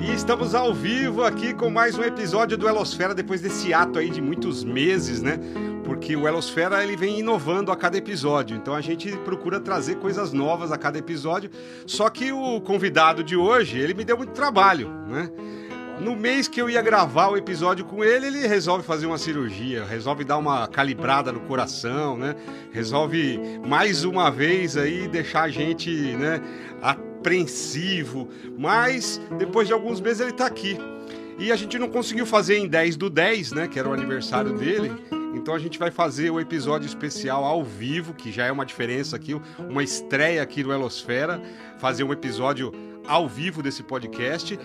E estamos ao vivo aqui com mais um episódio do Elosfera depois desse ato aí de muitos meses, né? Porque o Elosfera ele vem inovando a cada episódio, então a gente procura trazer coisas novas a cada episódio. Só que o convidado de hoje, ele me deu muito trabalho, né? No mês que eu ia gravar o episódio com ele, ele resolve fazer uma cirurgia, resolve dar uma calibrada no coração, né? Resolve mais uma vez aí deixar a gente, né, apreensivo. Mas depois de alguns meses ele tá aqui. E a gente não conseguiu fazer em 10 do 10, né, que era o aniversário dele. Então a gente vai fazer o episódio especial ao vivo, que já é uma diferença aqui, uma estreia aqui do Elosfera, fazer um episódio ao vivo desse podcast.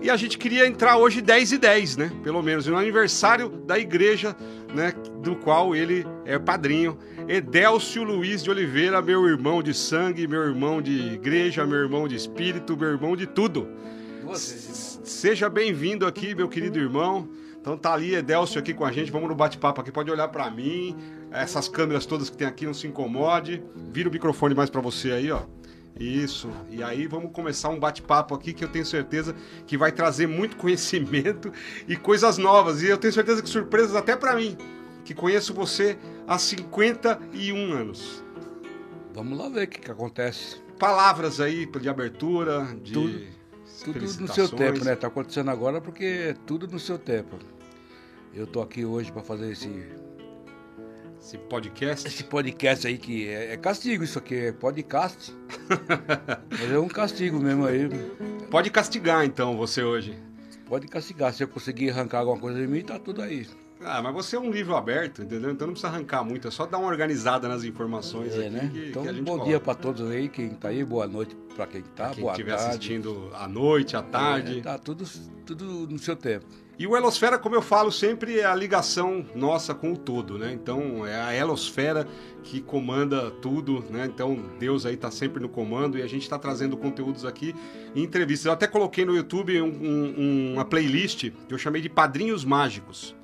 E a gente queria entrar hoje 10 e 10, né? Pelo menos, no aniversário da igreja, né? Do qual ele é padrinho. Edélcio Luiz de Oliveira, meu irmão de sangue, meu irmão de igreja, meu irmão de espírito, meu irmão de tudo. Seja bem-vindo aqui, meu querido irmão. Então tá ali Edélcio aqui com a gente, vamos no bate-papo aqui, pode olhar para mim, essas câmeras todas que tem aqui, não se incomode. Vira o microfone mais para você aí, ó. Isso. E aí vamos começar um bate-papo aqui que eu tenho certeza que vai trazer muito conhecimento e coisas novas. E eu tenho certeza que surpresas até para mim, que conheço você há 51 anos. Vamos lá ver o que, que acontece. Palavras aí de abertura, de tudo, tudo no seu tempo, né? Tá acontecendo agora porque é tudo no seu tempo. Eu tô aqui hoje para fazer esse esse podcast. Esse podcast aí que é, é castigo isso aqui, é podcast. Mas é um castigo mesmo aí. Pode castigar então você hoje. Pode castigar. Se eu conseguir arrancar alguma coisa de mim, tá tudo aí. Ah, mas você é um livro aberto, entendeu? Então não precisa arrancar muito, é só dar uma organizada nas informações é. Né? Que, então, que bom coloca. dia para todos aí, quem tá aí, boa noite para quem tá, quem boa estiver tarde. assistindo à noite, à tarde. É, tá tudo, tudo no seu tempo. E o Elosfera, como eu falo sempre, é a ligação nossa com o todo, né? Então é a Elosfera que comanda tudo, né? Então Deus aí tá sempre no comando e a gente está trazendo conteúdos aqui em entrevistas. Eu até coloquei no YouTube um, um, uma playlist que eu chamei de Padrinhos Mágicos.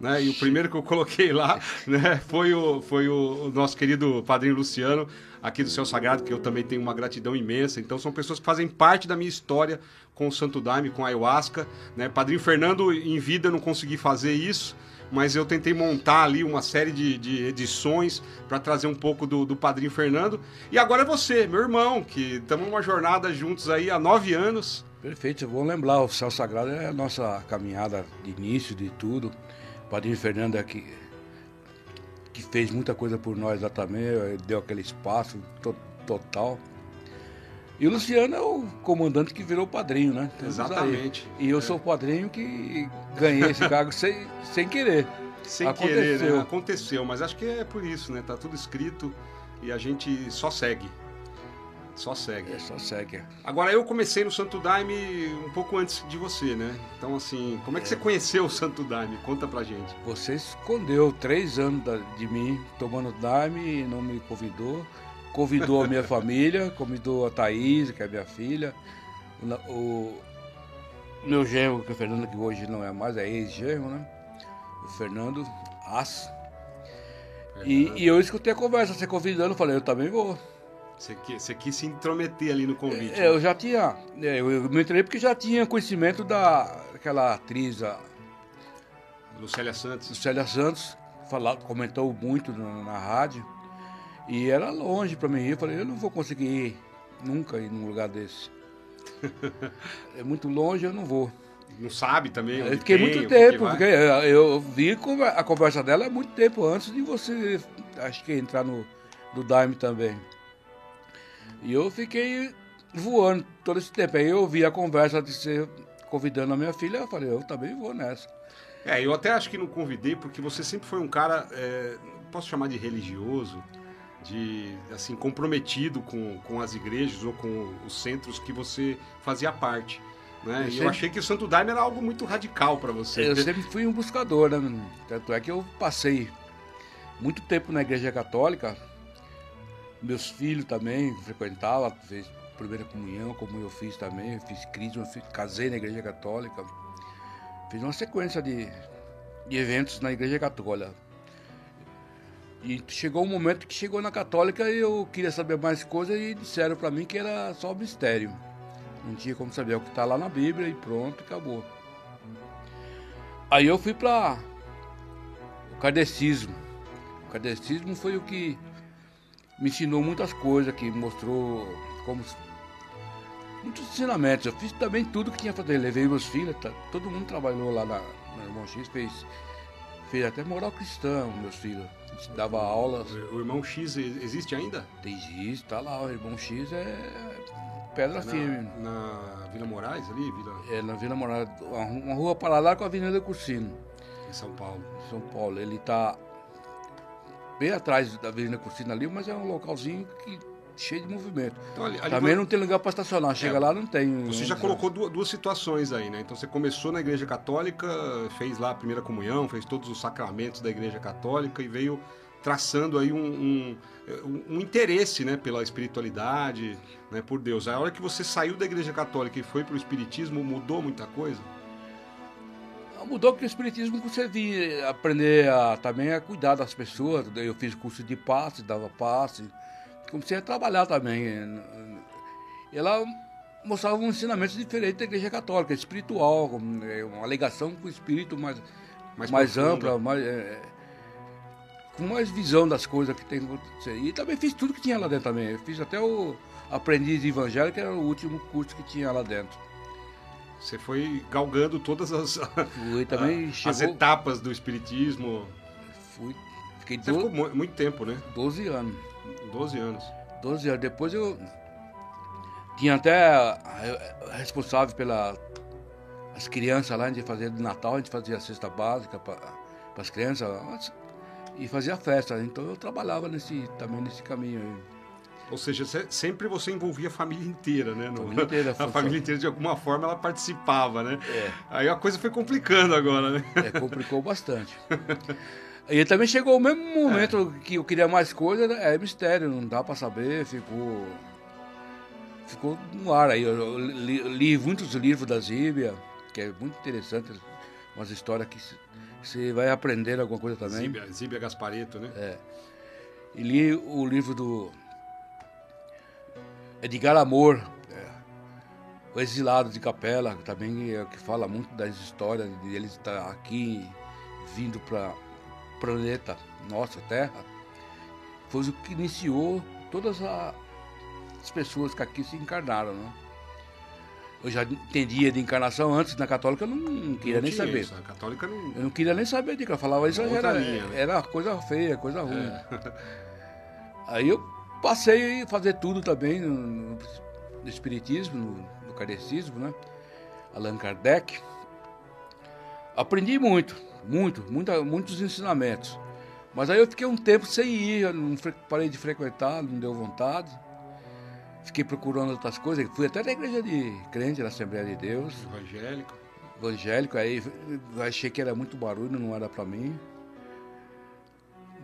Né? E o primeiro que eu coloquei lá né, foi, o, foi o, o nosso querido padrinho Luciano, aqui do Céu Sagrado, que eu também tenho uma gratidão imensa. Então, são pessoas que fazem parte da minha história com o Santo Daime, com a Ayahuasca. Né? Padrinho Fernando, em vida, não consegui fazer isso, mas eu tentei montar ali uma série de, de edições para trazer um pouco do, do Padrinho Fernando. E agora é você, meu irmão, que estamos numa jornada juntos aí há nove anos. Perfeito, vou lembrar, o Céu Sagrado é a nossa caminhada de início de tudo. O Padrinho Fernando é que, que fez muita coisa por nós lá também, deu aquele espaço to, total. E o Luciano é o comandante que virou padrinho, né? Temos Exatamente. Aí. E eu É. sou o padrinho que ganhei esse cargo sem, sem querer. Sem Aconteceu. querer, né? Aconteceu, mas acho que é por isso, né? Tá tudo escrito e a gente só segue. Só segue. É só segue. Agora, eu comecei no Santo Daime um pouco antes de você, né? Então, assim, como é que você conheceu o Santo Daime? Conta pra gente. Você escondeu três anos de mim tomando Daime e não me convidou. Convidou a minha família, convidou a Thaís, que é minha filha, o, meu genro, que é o Fernando, que hoje não é mais, é ex-genro, né? O Fernando As. E, e eu escutei a conversa, você convidando, eu falei, eu também vou. Você, qui- você quis se intrometer ali no convite. É, eu já tinha, é, eu, eu me entrei porque já tinha conhecimento daquela atriz, a Lucélia Santos. Célia Santos falar, comentou muito na, na rádio e era longe para mim. Eu falei, eu não vou conseguir ir nunca ir num lugar desse. é muito longe, eu não vou. Não sabe também Eu fiquei tem, muito tempo, porque eu vi a conversa dela há muito tempo antes de você, acho que entrar no do Daime também. E eu fiquei voando todo esse tempo. Aí eu vi a conversa de você convidando a minha filha, eu falei, eu também vou nessa. É, eu até acho que não convidei, porque você sempre foi um cara, é, posso chamar de religioso, de assim comprometido com, com as igrejas ou com os centros que você fazia parte. Né? Eu E eu sempre- achei que o Santo Daime era algo muito radical para você. Eu sempre fui um buscador, né? Tanto é que eu passei muito tempo na igreja católica. Meus filhos também frequentavam, fez primeira comunhão, como eu fiz também, eu fiz crisma, casei na igreja católica. Fiz uma sequência de, de eventos na igreja católica. E chegou um momento que chegou na católica e eu queria saber mais coisas e disseram para mim que era só mistério. Não tinha como saber o que está lá na Bíblia e pronto, acabou. Aí eu fui para o kardecismo. O kardecismo foi o que me ensinou muitas coisas, que mostrou como muitos ensinamentos. Eu fiz também tudo que tinha que fazer. Levei meus filhos, tá, todo mundo trabalhou lá na, na Irmão X, fez, fez até moral cristã, meus filhos. A dava aulas. O Irmão X existe ainda? Existe, tá lá. O Irmão X é pedra na, firme. Na Vila Moraes ali? Vila... É, na Vila Moraes, uma rua paralela com a Avenida Cursino. Em São Paulo. São Paulo. Ele tá bem atrás da Avenida Cursino ali, mas é um localzinho que cheio de movimento. Então, ali, ali Também não tem lugar para estacionar. Chega é, lá, não tem. Você já colocou duas, duas, situações aí, né? Então você começou na Igreja Católica, fez lá a primeira comunhão, fez todos os sacramentos da Igreja Católica e veio traçando aí um, um, um, interesse né, pela espiritualidade, né, por Deus. A hora que você saiu da Igreja Católica e foi para o Espiritismo, mudou muita coisa? Mudou porque o Espiritismo você aprender a, também a cuidar das pessoas. Eu fiz curso de passe, dava passe. Comecei a trabalhar também. Ela mostrava um ensinamento diferente da Igreja Católica, espiritual, é, uma ligação com o espírito mais, mais, mais ampla, mais, é, com mais visão das coisas que tem que acontecer. E também fiz tudo que tinha lá dentro também. Eu fiz até o aprendiz de evangelho, que era o último curso que tinha lá dentro. Você foi galgando todas as, Fui, a, as etapas do espiritismo. Fui. Fiquei Você do... ficou muito tempo, né? 12 anos. 12 anos. 12 anos. Depois eu tinha até responsável pela as crianças lá, a gente fazia de Natal, a gente fazia a cesta básica para as crianças e fazia festa. Então eu trabalhava nesse, também nesse caminho aí. Ou seja, sempre você envolvia a família inteira, né? No, família inteira, a família inteira, de alguma forma, ela participava, né? É. Aí a coisa foi complicando agora, né? É, complicou bastante. E também chegou o mesmo momento é. que eu queria mais coisa, né? é mistério, não dá para saber, ficou. Ficou no ar aí. Eu li, li muitos livros da Zíbia, que é muito interessante, umas histórias que você vai aprender alguma coisa também. Zíbia, Zíbia Gaspareto, né? É. E li o livro do Edgar Amor, é, o exilado de Capela, também é que fala muito das histórias de ele estar aqui, vindo para o planeta, nossa Terra. Foi o que iniciou todas as pessoas que aqui se encarnaram, né? eu já entendia de encarnação antes, na católica eu não, não queria não nem saber. Isso, a católica não... Eu não queria nem saber de que eu falava isso, era, linha, né? era coisa feia, coisa ruim. É. Aí eu passei a fazer tudo também no, no, no espiritismo, no, no kardecismo, né? Allan Kardec. Aprendi muito, muito, muita, muitos ensinamentos. Mas aí eu fiquei um tempo sem ir, não parei de frequentar, não deu vontade. Fiquei procurando outras coisas. Fui até na igreja de crente, na Assembleia de Deus. Evangélico. Evangélico, aí achei que era muito barulho, não era para mim.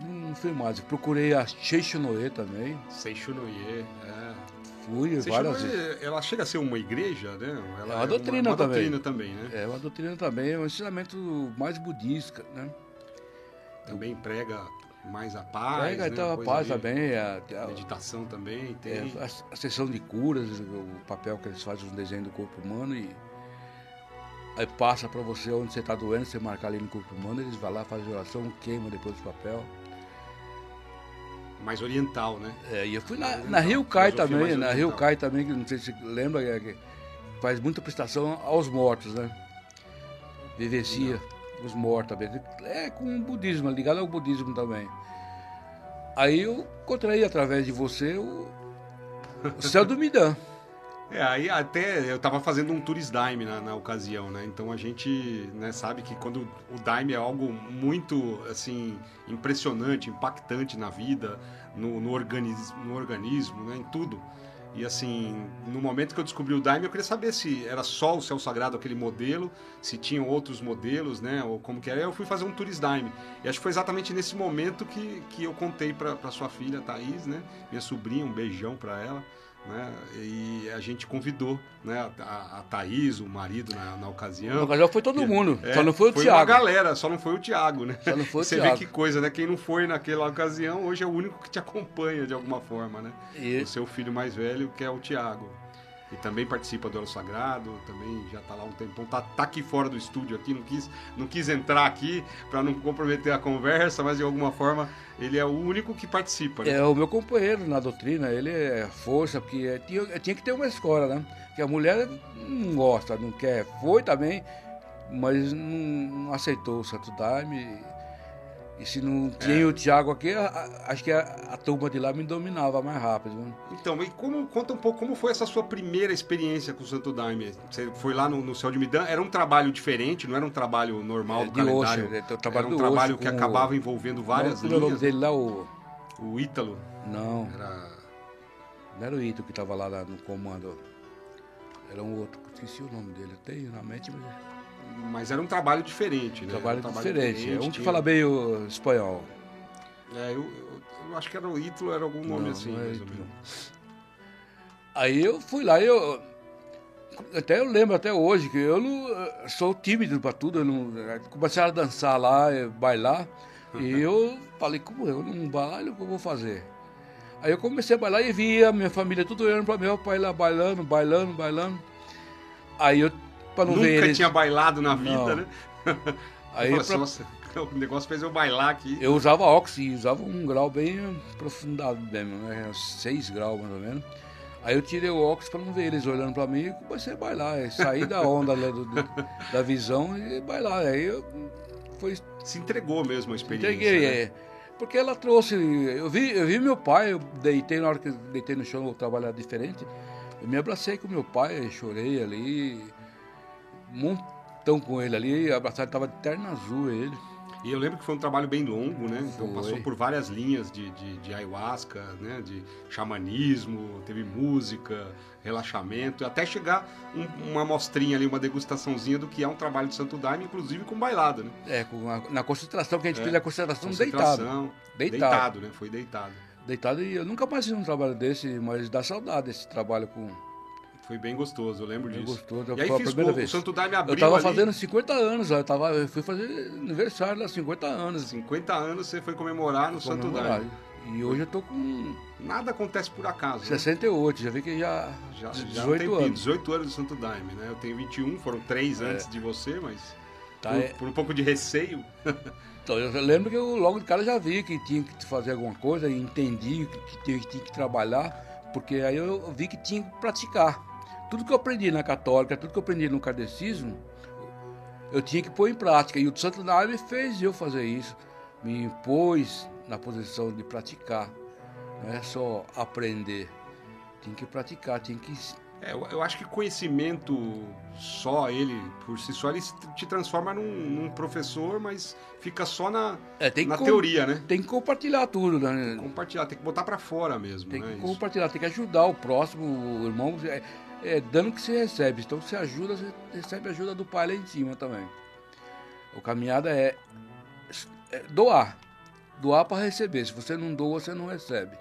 Não fui mais. Procurei a Seixonoye também. Seixonoye, é. Fui várias vezes. Ela chega a ser uma igreja, né? Ela é uma doutrina uma, uma também. doutrina também, né? É uma doutrina também, é um ensinamento mais budista, né? Também prega mais a paz. Prega né? então a paz também. A, a, meditação também. Tem... É, a, a, sessão de curas, o papel que eles fazem, os desenhos do corpo humano e aí passa para você onde você está doendo, você marcar ali no corpo humano, eles vão lá, fazem oração, queima depois o papel. Mais oriental, né? É, e eu fui na, na Rio Cai também, na Rio Cai também, que não sei se lembra, é, que faz muita prestação aos mortos, né? Vivencia. Não os mortos também. É com o budismo, ligado ao budismo também. Aí eu encontrei através de você o, o céu do Midan. É, aí até eu estava fazendo um tourist daime na, na, ocasião, né? Então a gente né, sabe que quando o daime é algo muito assim impressionante, impactante na vida, no, no, organismo, no organismo, né? Em tudo. E assim, no momento que eu descobri o Daime, eu queria saber se era só o Céu Sagrado aquele modelo, se tinham outros modelos, né? Ou como que era. Eu fui fazer um Tourist Daime. E acho que foi exatamente nesse momento que, que eu contei para sua filha, Thaís, né? Minha sobrinha, um beijão para ela. Né? E a gente convidou, né? A, a Thaís, o marido, na, na ocasião. Na ocasião foi todo mundo, é, só não foi o foi Thiago. Foi uma galera, só não foi o Thiago, né? Só não foi o Você Thiago. vê que coisa, né? Quem não foi naquela ocasião, hoje é o único que te acompanha de alguma forma, né? E... O seu filho mais velho, que é o Thiago. E também participa do Elo Sagrado, também já está lá um tempão, tá, tá aqui fora do estúdio aqui, não quis, não quis entrar aqui para não comprometer a conversa, mas de alguma forma ele é o único que participa. Né? É o meu companheiro na doutrina, ele é força, porque é, tinha, tinha que ter uma escola, né? Que a mulher não gosta, não quer, foi também, mas não, não aceitou o Santo Daime e se não tinha é. o Thiago aqui, acho que a, a, turma de lá me dominava mais rápido. Né? Então, e como, conta um pouco como foi essa sua primeira experiência com o Santo Daime? Você foi lá no, no Céu de Midan, era um trabalho diferente, não era um trabalho normal é, do calendário? Oxe, é, trabalho era um trabalho que acabava envolvendo várias não, linhas. O nome dele lá, o... O Ítalo? Não. Era... Não era o Ítalo que estava lá, lá no comando. Era um outro, esqueci o nome dele. Eu tenho na mente, mas... Mas era um trabalho diferente, né? Trabalho, um trabalho diferente. diferente. É um que tinha... fala meio espanhol. É, eu, eu, eu, acho que era o Ítalo, era algum nome não, assim, não é. Aí eu fui lá eu. Até eu lembro até hoje que eu não, sou tímido para tudo. Eu não, começaram a dançar lá, bailar. e eu falei, como eu não bailo, o que eu vou fazer? Aí eu comecei a bailar e via minha família tudo olhando para meu pai lá bailando, bailando, bailando. Aí eu pra não Nunca ver eles. tinha bailado na vida, não. né? Aí eu pra... Nossa, o negócio fez eu bailar aqui. Eu usava óxido, e usava um grau bem aprofundado mesmo, né? 6 graus mais ou menos. Aí eu tirei o óculos para não ver eles olhando para mim e comecei a bailar. Saí da onda do, do, da visão e bailar. Aí eu foi... Se entregou mesmo a experiência. Entreguei, né? é. Porque ela trouxe. Eu vi, eu vi meu pai, eu deitei na hora que eu deitei no chão, eu trabalhar diferente. Eu me abracei com meu pai, chorei ali montão com ele ali, abraçado, estava de terno azul ele. E eu lembro que foi um trabalho bem longo, né? Então foi. passou por várias linhas de, de, de, ayahuasca, né? De xamanismo, teve música, relaxamento, até chegar um, uma mostrinha ali, uma degustaçãozinha do que é um trabalho de Santo Daime, inclusive com bailada, né? É, com a, na concentração, que a gente é, fez a concentração, concentração deitado. deitado. Deitado, né? Foi deitado. Deitado e eu nunca mais fiz um trabalho desse, mas dá saudade desse trabalho com foi bem gostoso, eu lembro bem disso. Gostoso. E aí fiz primeira o, vez. o Santo Daime abriu Eu tava ali. fazendo 50 anos, eu, tava, eu fui fazer aniversário lá, 50 anos. 50 anos você foi comemorar no Santo Daime. E hoje eu tô com... Nada acontece por acaso. 68, né? já vi que já... Já, 18 já tem anos. 18 anos do Santo Daime, né? Eu tenho 21, foram 3 é. antes de você, mas... Tá, por, é... por um pouco de receio... Então, eu lembro que eu logo de cara já vi que tinha que fazer alguma coisa entendi que tinha que trabalhar, porque aí eu vi que tinha que praticar. Tudo que eu aprendi na católica, tudo que eu aprendi no catecismo, eu tinha que pôr em prática. E o Santo Daime fez eu fazer isso, me impôs na posição de praticar. Não é só aprender, tinha que praticar, tinha que é, eu, acho que conhecimento só ele, por si só, ele te transforma num, num professor, mas fica só na, é, na teoria, né? Tem que compartilhar tudo, né? compartilhar, tem que botar para fora mesmo. Tem né, que compartilhar, tem que ajudar o próximo, o irmão. É, é, dando que você recebe. Então você ajuda, você recebe ajuda do pai lá em cima também. O caminhada é, é doar. Doar para receber. Se você não doa, você não recebe.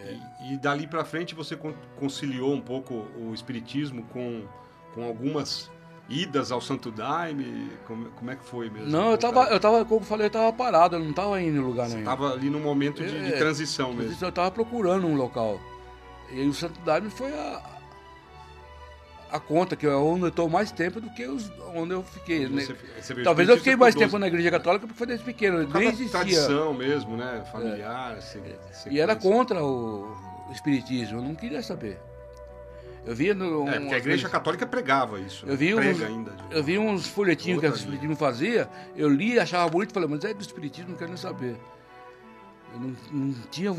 É. E, e, dali para frente você conciliou um pouco o espiritismo com, com algumas idas ao Santo Daime? Como, como é que foi mesmo? Não, eu tava, eu tava, como eu falei, eu tava parado, eu não tava indo em lugar nenhum. Você tava ali num momento de, é, de transição mesmo. Eu tava procurando um local. E o Santo Daime foi a, a conta, que é onde eu estou mais tempo do que os, onde eu fiquei. Né? Você, você Talvez eu fiquei mais tempo na igreja católica porque foi desde pequeno, nem existia. tradição mesmo, né? Familiar. É. e era contra o espiritismo, eu não queria saber. Eu via no, é, porque a igreja católica pregava isso. Eu vi, uns, ainda, eu vi uns folhetinhos que o espiritismo fazia, eu li, achava bonito e falei, mas é do espiritismo, não quero nem saber. Eu não, não tinha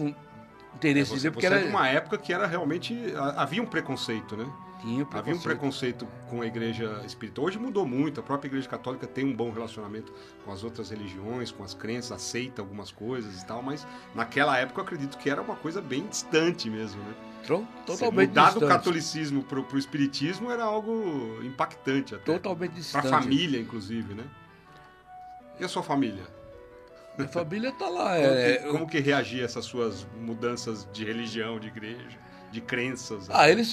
interesse é, você, porque você era de uma época que era realmente havia um preconceito, né? Tinha preconceito. Havia um preconceito com a igreja espírita. Hoje mudou muito. A própria igreja católica tem um bom relacionamento com as outras religiões, com as crenças, aceita algumas coisas e tal, mas naquela época eu acredito que era uma coisa bem distante mesmo, né? Totalmente Mudar distante. do catolicismo para o espiritismo era algo impactante até. Totalmente distante. Para a família, inclusive, né? E a sua família? Minha família tá lá. Como, é, que, como que reagia essas suas mudanças de religião, de igreja, de crenças? Ah, eles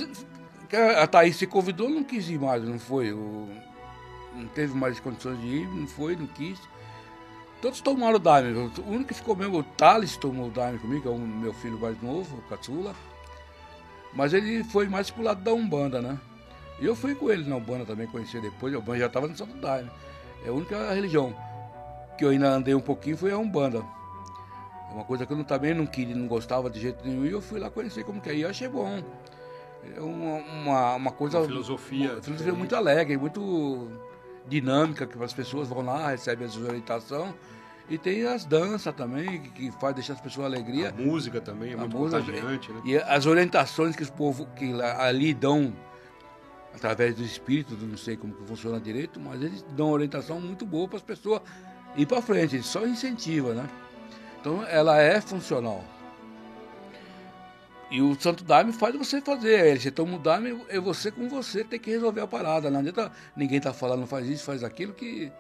a Thaís se convidou, não quis ir mais, não foi. Não teve mais condições de ir, não foi, não quis. Todos tomaram o Daime. O único que ficou mesmo, o Thales tomou o Daime comigo, é o meu filho mais novo, o Caçula. Mas ele foi mais pro lado da Umbanda, né? E eu fui com ele na Umbanda também, conheci depois. A Umbanda já estava no Santo Daime. É a única religião que eu ainda andei um pouquinho foi a Umbanda. É uma coisa que eu não, também não queria, não gostava de jeito nenhum. E eu fui lá conhecer como que é. E eu achei bom. É uma, uma, uma coisa. Uma filosofia. Uma filosofia muito alegre, muito dinâmica, que as pessoas vão lá, recebem a orientação. E tem as danças também, que, faz deixar as pessoas alegria. A música também é muito contagiante, né? E as orientações que os povos que ali dão, através do espírito, não sei como que funciona direito, mas eles dão orientação muito boa para as pessoas ir para frente, só incentiva, né? Então ela é funcional. E o Santo Daime faz você fazer. Você toma o Daime, é você com você tem que resolver a parada. Não adianta ninguém tá falando, faz isso, faz aquilo, que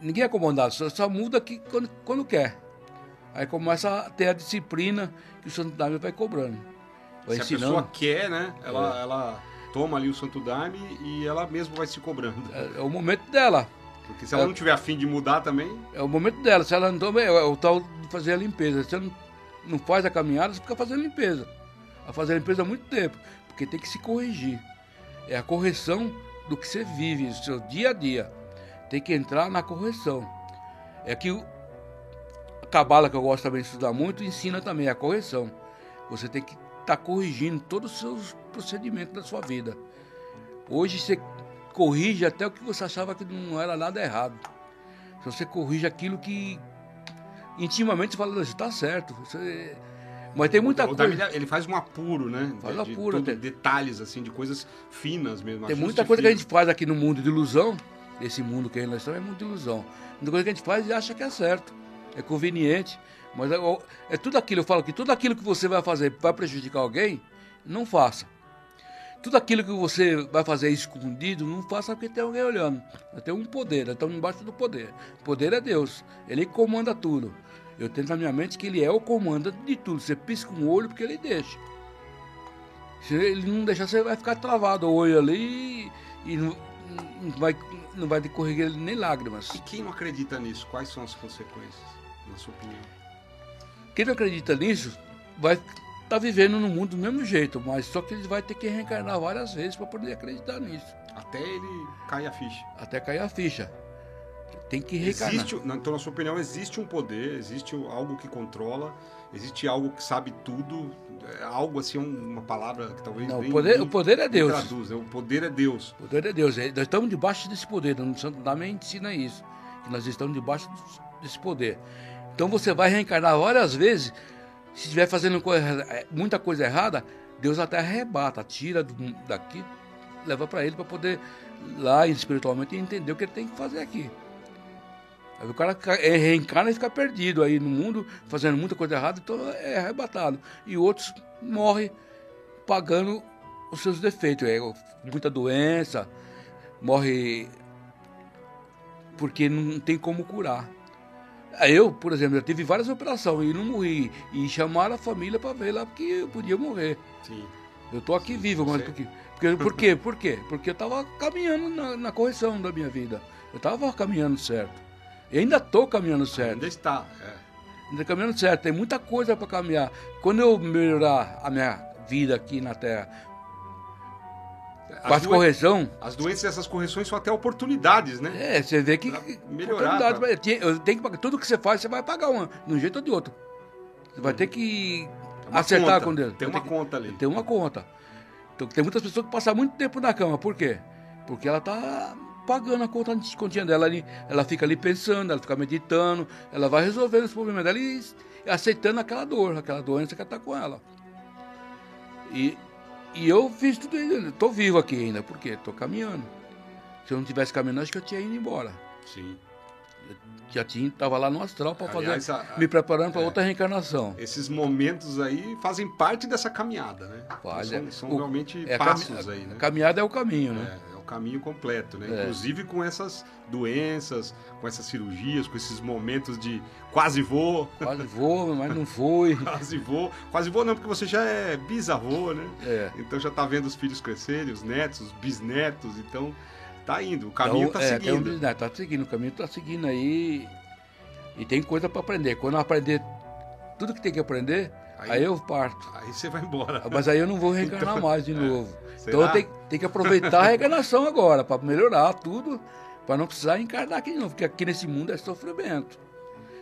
ninguém é comandado, só, só muda aqui quando, quando quer. Aí começa a ter a disciplina que o Santo Daime vai cobrando. Vai se ensinando. a pessoa quer, né? Ela, é. ela toma ali o Santo Daime e ela mesma vai se cobrando. É, é o momento dela. Porque se ela é, não tiver afim de mudar também. É o momento dela. Se ela não toma, é o tal de fazer a limpeza. Se ela não, não faz a caminhada, você fica fazendo limpeza. A fazer limpeza há muito tempo. Porque tem que se corrigir. É a correção do que você vive, do seu dia a dia. Tem que entrar na correção. É que a cabala que eu gosto também de estudar muito ensina também a correção. Você tem que estar tá corrigindo todos os seus procedimentos da sua vida. Hoje você corrige até o que você achava que não era nada errado. Se você corrige aquilo que intimamente você fala, está certo. Você... Mas tem muita o coisa. ele faz um apuro, né? Faz um apuro. De, detalhes, assim, de coisas finas mesmo. Tem muita coisa que a gente faz aqui no mundo de ilusão. Esse mundo que nós estamos é mundo de ilusão. Muita coisa que a gente faz e acha que é certo. É conveniente. Mas é, é tudo aquilo, eu falo que tudo aquilo que você vai fazer para prejudicar alguém, não faça. Tudo aquilo que você vai fazer escondido, não faça porque tem alguém olhando. Tem um poder, estamos embaixo do poder. O poder é Deus, Ele comanda tudo. Eu tenho na minha mente que Ele é o comando de tudo. Você pisca um olho porque Ele deixa. Se Ele não deixar, você vai ficar travado o olho ali e não, não vai, não vai decorrer nem lágrimas. E quem não acredita nisso, quais são as consequências, na sua opinião? Quem não acredita nisso vai tá vivendo no mundo do mesmo jeito, mas só que ele vai ter que reencarnar várias vezes para poder acreditar nisso. Até ele cair a ficha. Até cair a ficha. Tem que reencarnar. Existe, então, na sua opinião, existe um poder, existe algo que controla, existe algo que sabe tudo, é algo assim, uma palavra que talvez Não, o, poder, o poder é Deus. Traduz, né? O poder é Deus. O poder é Deus. Nós estamos debaixo desse poder. No Santo Daime ensina isso. Que nós estamos debaixo desse poder. Então você vai reencarnar várias vezes se estiver fazendo coisa, é, muita coisa errada, Deus até arrebata, tira daqui, leva para ele para poder lá espiritualmente entender o que ele tem que fazer aqui. Aí o cara é, reencarna e fica perdido aí no mundo, fazendo muita coisa errada, então é arrebatado. E outros morrem pagando os seus defeitos. É, muita doença, morre porque não tem como curar. Eu, por exemplo, já tive várias operações e não morri. E chamaram a família para ver lá porque eu podia morrer. Sim. Eu tô aqui Sim, vivo, mas porque, porque, por quê? Por quê? Porque eu tava caminhando na, na, correção da minha vida. Eu tava caminhando certo. Ainda tô caminhando certo. Ainda está, é. Ainda caminhando certo. Tem muita coisa para caminhar. Quando eu melhorar a minha vida aqui na Terra, Faz correção. As doenças, essas correções são até oportunidades, né? É, você vê que. Pra melhorar. Pra... Tem que, tudo que você faz, você vai pagar uma, de um jeito ou de outro. Você vai ter que acertar conta. com Deus. Tem uma que, conta ali. Tem uma conta. Então, tem muitas pessoas que passam muito tempo na cama. Por quê? Porque ela tá pagando a conta de continha dela ali. Ela fica ali pensando, ela fica meditando, ela vai resolvendo os problemas dela e aceitando aquela dor, aquela doença que ela tá com ela. E e eu fiz tudo isso. Tô vivo aqui ainda, por quê? Tô caminhando. Se eu não tivesse caminhando, acho que eu tinha ido embora. Sim. Eu já tinha, tava lá no astral para fazer, a, me preparando para é, outra reencarnação. Esses momentos aí fazem parte dessa caminhada, né? Faz, são, é. são o, realmente é passos a, aí, né? A caminhada é o caminho, né? É, é caminho completo, né? É. Inclusive com essas doenças, com essas cirurgias, com esses momentos de quase vou, Quase vou, mas não foi. quase vou. Quase vou não, porque você já é bisavô, né? É. Então já tá vendo os filhos crescerem, os netos, os bisnetos, então tá indo, o caminho Então, tá é, tem um seguindo. bisneto, tá seguindo, o caminho tá seguindo aí. E tem coisa para aprender. Quando eu aprender tudo que tem que aprender, Aí- aí, eu parto. Aí você vai embora. Mas aí eu não vou reencarnar Então, mais de novo. Será? Então tenho, tenho que aproveitar a reencarnação agora, para melhorar tudo, para não precisar encarnar aqui de novo, porque aqui nesse mundo é sofrimento.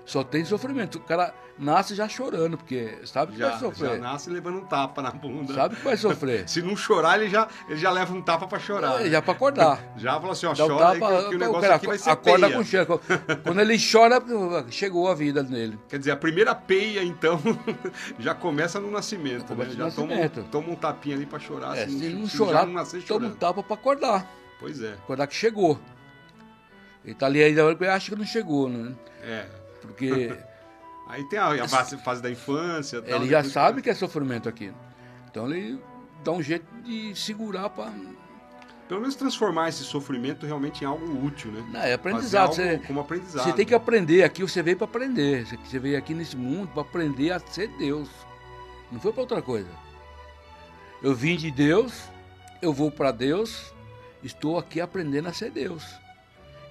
Só tem sofrimento. O cara nasce já chorando, porque sabe que já, vai sofrer. já nasce levando um tapa na bunda. Sabe que vai sofrer. Se não chorar, ele já, ele já leva um tapa pra chorar. É, já para acordar. Já falou assim, ó, Dá um chora aí tapa, que, que o o negócio cara aqui vai ser acorda peia. com cheiro. Quando ele chora, chegou a vida nele. Quer dizer, a primeira peia, então, já começa no nascimento, Começa né? no Já toma, nascimento. toma um tapinha ali pra chorar. É, se, se não se chorar, já não nascer toma um tapa para acordar. Pois é, Acordar que chegou. Ele tá ali ainda, acho que não chegou, né? é. Porque Aí tem a, a fase, fase da infância. tal, ele já sabe que é sofrimento aqui. Então ele dá um jeito de segurar para. Pelo menos transformar esse sofrimento realmente em algo útil, né? Não, é aprendizado. Você, como aprendizado. você tem que aprender aqui, você veio para aprender. Você, você veio aqui nesse mundo para aprender a ser Deus. Não foi para outra coisa. Eu vim de Deus, eu vou para Deus, estou aqui aprendendo a ser Deus.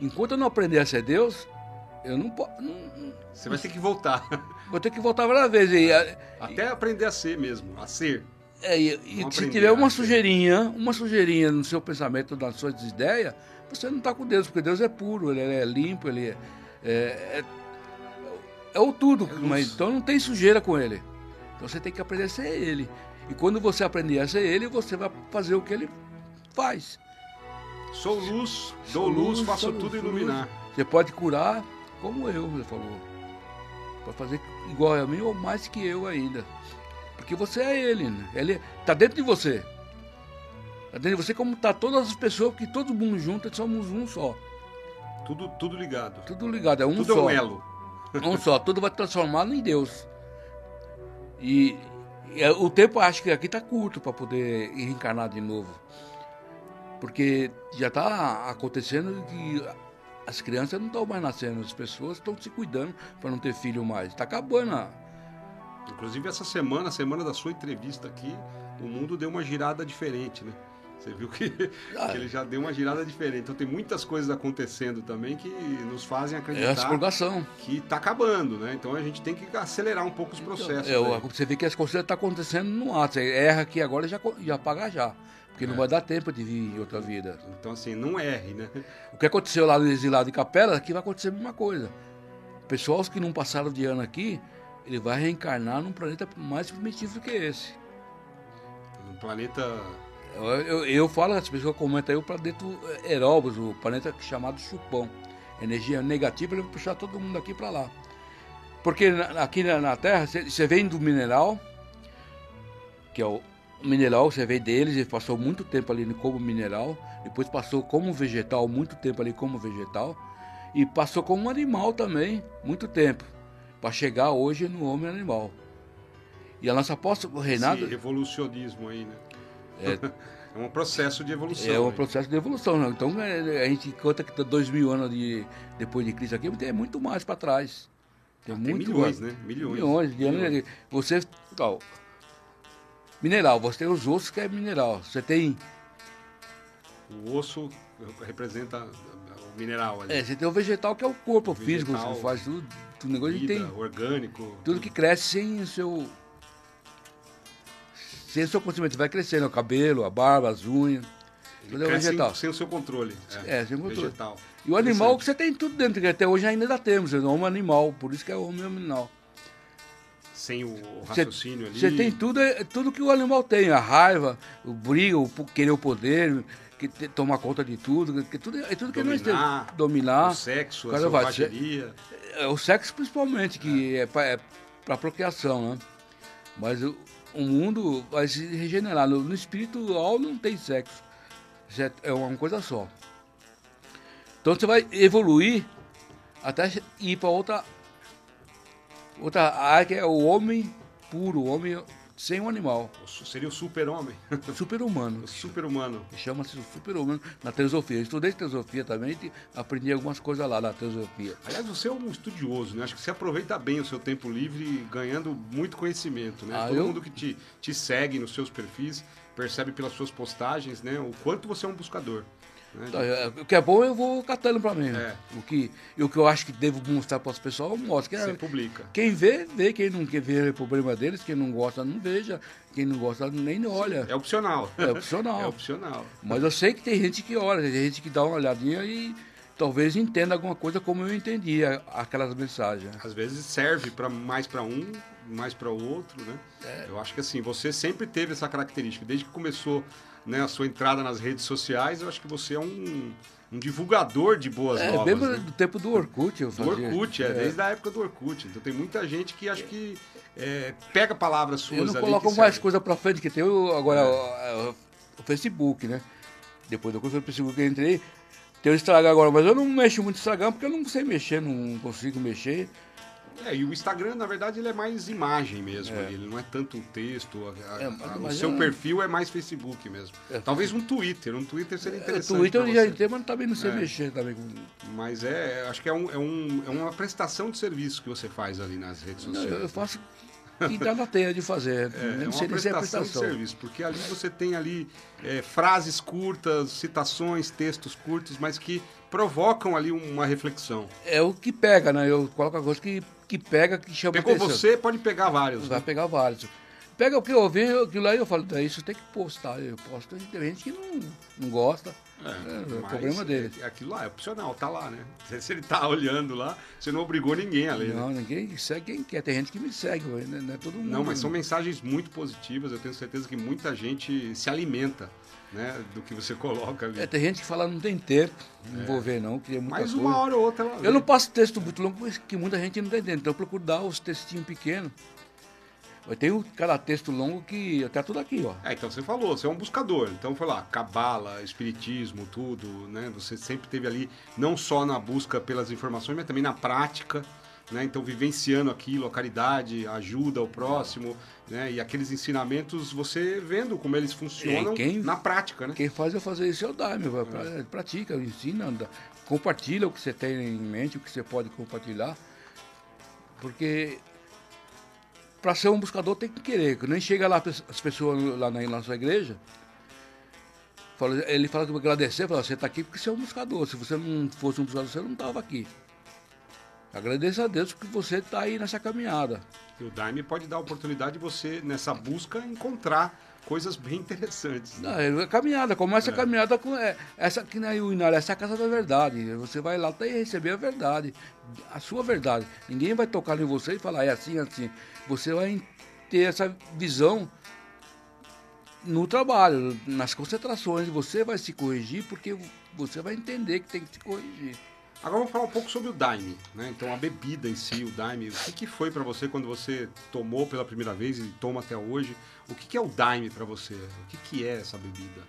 Enquanto eu não aprender a ser Deus, eu não posso. Você vai ter que voltar. Vou ter que voltar várias vezes. E, Até aprender a ser mesmo, a ser. É, e, e se tiver uma sujeirinha, uma sujeirinha no seu pensamento, nas suas ideias, você não está com Deus, porque Deus é puro, ele é limpo, ele é. É, é, é o tudo, luz. mas então não tem sujeira com ele. Então você tem que aprender a ser ele. E quando você aprender a ser ele, você vai fazer o que ele faz. Sou luz, dou Sou luz, luz, faço tudo luz. iluminar. Você pode curar como eu, ele falou. Pode fazer igual a mim ou mais que eu ainda. Porque você é ele, né? Ele tá dentro de você. Tá dentro de você como tá todas as pessoas, porque todo mundo junto somos um só. Tudo, tudo ligado. Tudo ligado, é um tudo é só. um elo. Um só, tudo vai transformado em Deus. E, e é- o tempo acho que aqui tá curto para poder reencarnar de novo. Porque já tá acontecendo que as crianças não estão mais nascendo, as pessoas estão se cuidando para não ter filho mais. Está acabando. a- Inclusive, essa semana, a semana da sua entrevista aqui, o mundo deu uma girada diferente, né? Você viu que, Ah. que ele já deu uma girada diferente. Então, tem muitas coisas acontecendo também que nos fazem É a acreditar expurgação. que está acabando, né? Então, a gente tem que acelerar um pouco os processos. É, aí. você vê que as coisas estão acontecendo no ato. Você erra aqui agora e já, já paga já. Porque não É. vai dar tempo de vir em outra vida. Então, assim, não erre, né? O que aconteceu lá no exilado de Capela, aqui vai acontecer a mesma coisa. Pessoas que não passaram de ano aqui, ele vai reencarnar num planeta mais primitivo que esse. No planeta. Eu, eu, eu falo, as pessoas comentam aí o planeta Eróbus, o planeta chamado Chupão. Energia negativa, ele vai puxar todo mundo aqui para lá. Porque na- aqui na, na Terra, você- vem do mineral, que é o mineral, você vem deles, ele passou muito tempo ali como mineral, depois passou como vegetal, muito tempo ali como vegetal, e passou como animal também, muito tempo, para chegar hoje no homem animal. E a nossa apóstolo Reinado Esse revolucionismo aí, né? É. É um processo de evolução. é um aí. processo de evolução. Né? Então é, a gente conta que tá dois mil anos de, depois de Cristo aqui, mas tem muito mais para trás. Tem Ah, tem muito milhões, mais. né? Milhões. Milhões de anos. Milhões. Você. ó, mineral, você tem os ossos que é mineral. Você tem. O osso representa o mineral ali. É, você tem o vegetal que é o corpo O físico, vegetal, você faz tudo. tudo negócio, Vida, tem orgânico. tudo que cresce sem o seu. Sem o seu conhecimento. Vai crescendo, o cabelo, a barba, as unhas. Tudo é vegetal. sem o seu controle. É, sem controle. Vegetal. E o animal que você tem tudo dentro, que até hoje ainda temos, é homem animal, por isso que é homem animal. Sem o raciocínio ali. Você tem tudo, é, tudo que o animal tem, a raiva, o briga, o querer o poder, que te- tomar conta de tudo, que tudo é tudo que nós temos. Dominar. O sexo, a vai selvageria. É, o sexo principalmente, que é para é procriação, né? Mas o, o mundo vai se regenerar. No, no espiritual não tem sexo. É uma coisa só. Então você vai evoluir até ir para outra outra área que é o homem puro, o homem sem um animal. Seria o super-homem? Super-humano. Super-humano. Chama-se super-humano na teosofia. Eu estudei teosofia também e aprendi algumas coisas lá na teosofia. Aliás, você é um estudioso, né? Acho que você aproveita bem o seu tempo livre ganhando muito conhecimento, né? Ah, Todo eu- mundo que te, te segue nos seus perfis percebe pelas suas postagens, né? O quanto você é um buscador. Né? O que é bom eu vou catando para mim. É. O, que, o que eu acho que devo mostrar para os pessoal, eu mostro. Que é- Você publica. Quem vê, vê. Quem não quer ver é o problema deles. Quem não gosta, não veja. Quem não gosta, nem olha. É opcional. É opcional. É opcional. Mas eu sei que tem gente que olha, tem gente que dá uma olhadinha e talvez entenda alguma coisa como eu entendia aquelas mensagens. Às vezes serve para mais para um, mais para o outro, né? É. Eu acho que assim, você sempre teve essa característica. Desde que começou né, a sua entrada nas redes sociais, eu acho que você é um, um divulgador de boas É, novas. mesmo né? do tempo do Orkut eu Do fazia. Orkut, é, desde a época do Orkut. Então tem muita gente que acho que é, pega palavras suas Eu não ali. coloco que mais coisa pra frente, que tem agora o, o- o Facebook, né? Depois da coisa do Facebook que eu entrei, tem o Instagram agora, mas eu não mexo muito no Instagram porque eu não sei mexer, não consigo mexer. É, e o Instagram, na verdade, ele é mais imagem mesmo. É. Ele não é tanto texto. a- É, a- o seu é- perfil é mais Facebook mesmo. É. Talvez um Twitter. Um Twitter seria O interessante. Twitter pra eu já entrei, mas também não sei É. mexer também. com- Mas é, acho que é, um, é, um, é uma prestação de serviço que você faz ali nas redes Não, sociais. eu, eu faço o que dá na teia de fazer. É, é não uma é prestação, prestação. de serviço, porque ali você tem ali é, frases curtas, citações, textos curtos, mas que provocam ali uma reflexão. É o que pega, né? Eu coloco a coisa que, que pega, que chama Pegou atenção. você, pode pegar vários. Vai né? pegar vários. Pega o que eu vi, aquilo lá eu falo, "Daí isso tem que postar. Eu posto, tem gente que não, não gosta. É, o mas problema dele. é- Aquilo lá é opcional, tá lá, né? Se- ele tá olhando lá, você não obrigou ninguém a ler. né? Não, ninguém segue quem quer. Tem gente que me segue, mas não é todo mundo. Não, mas são mensagens muito positivas. Eu tenho certeza que muita gente se alimenta né, do que você coloca ali. É, tem gente que fala não tem tempo, não vou ver não, queria muita Mais coisa. uma hora ou outra Eu não passo texto muito longo porque muita gente não tem tempo, então eu procuro dar os textinhos pequenos. Eu tenho cada texto longo que até tudo aqui, ó. É, então você falou, você é um buscador. Então foi lá, cabala, espiritismo, tudo, né? Você sempre teve ali, não só na busca pelas informações, mas também na prática, né? Então vivenciando aquilo, a caridade, a ajuda ao próximo, né? E aqueles ensinamentos, você vendo como eles funcionam É, quem- na prática, né? Quem faz eu fazer isso é o Daime, pra- pratica, ensina, anda, compartilha o que você tem em mente, o que você pode compartilhar. Porque para ser um buscador tem que querer, que nem chega lá as pessoas lá na, sua igreja, ele fala que agradecer, fala, você está aqui porque você é um buscador, se você não fosse um buscador, você não estava aqui. Agradeça a Deus que você está aí nessa caminhada. E o Daime pode dar a oportunidade de você, nessa busca, encontrar coisas bem interessantes. né? Não, é caminhada, começa a caminhada com. É, essa que nem o Inar, essa é a casa da verdade. Você vai lá e receber a verdade, a sua verdade. Ninguém vai tocar em você e falar, é assim, assim. Você vai ter essa visão no trabalho, nas concentrações. Você vai se corrigir porque você vai entender que tem que se corrigir. Agora vamos falar um pouco sobre o Daime, né? Então a bebida em si, o Daime, o que, que foi para você quando você tomou pela primeira vez e toma até hoje? O que, que é o Daime para você? O que, que é essa bebida?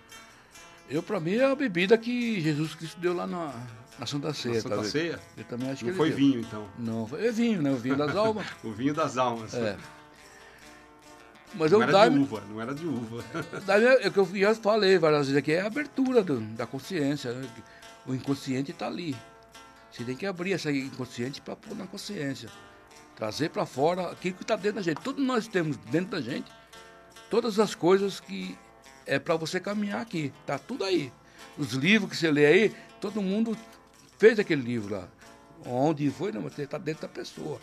Eu, pra mim, é a bebida que Jesus Cristo deu lá na, na Santa Ceia. Na Santa tá? Ceia? Eu também acho que Não ele foi deu. vinho, então. Não, foi- é vinho, né? O vinho das almas. O vinho das almas. É. Mas Não eu era Daime, de uva, não era de uva. Daí é o que eu já falei várias vezes aqui, é a abertura do- da consciência. né? O inconsciente está ali. Você tem que abrir essa inconsciente para pôr na consciência. Trazer para fora aquilo que está dentro da gente. Todos nós temos dentro da gente todas as coisas que é para você caminhar aqui. Tá tudo aí. Os livros que você lê aí, todo mundo fez aquele livro lá. Onde foi, não, mas está dentro da pessoa.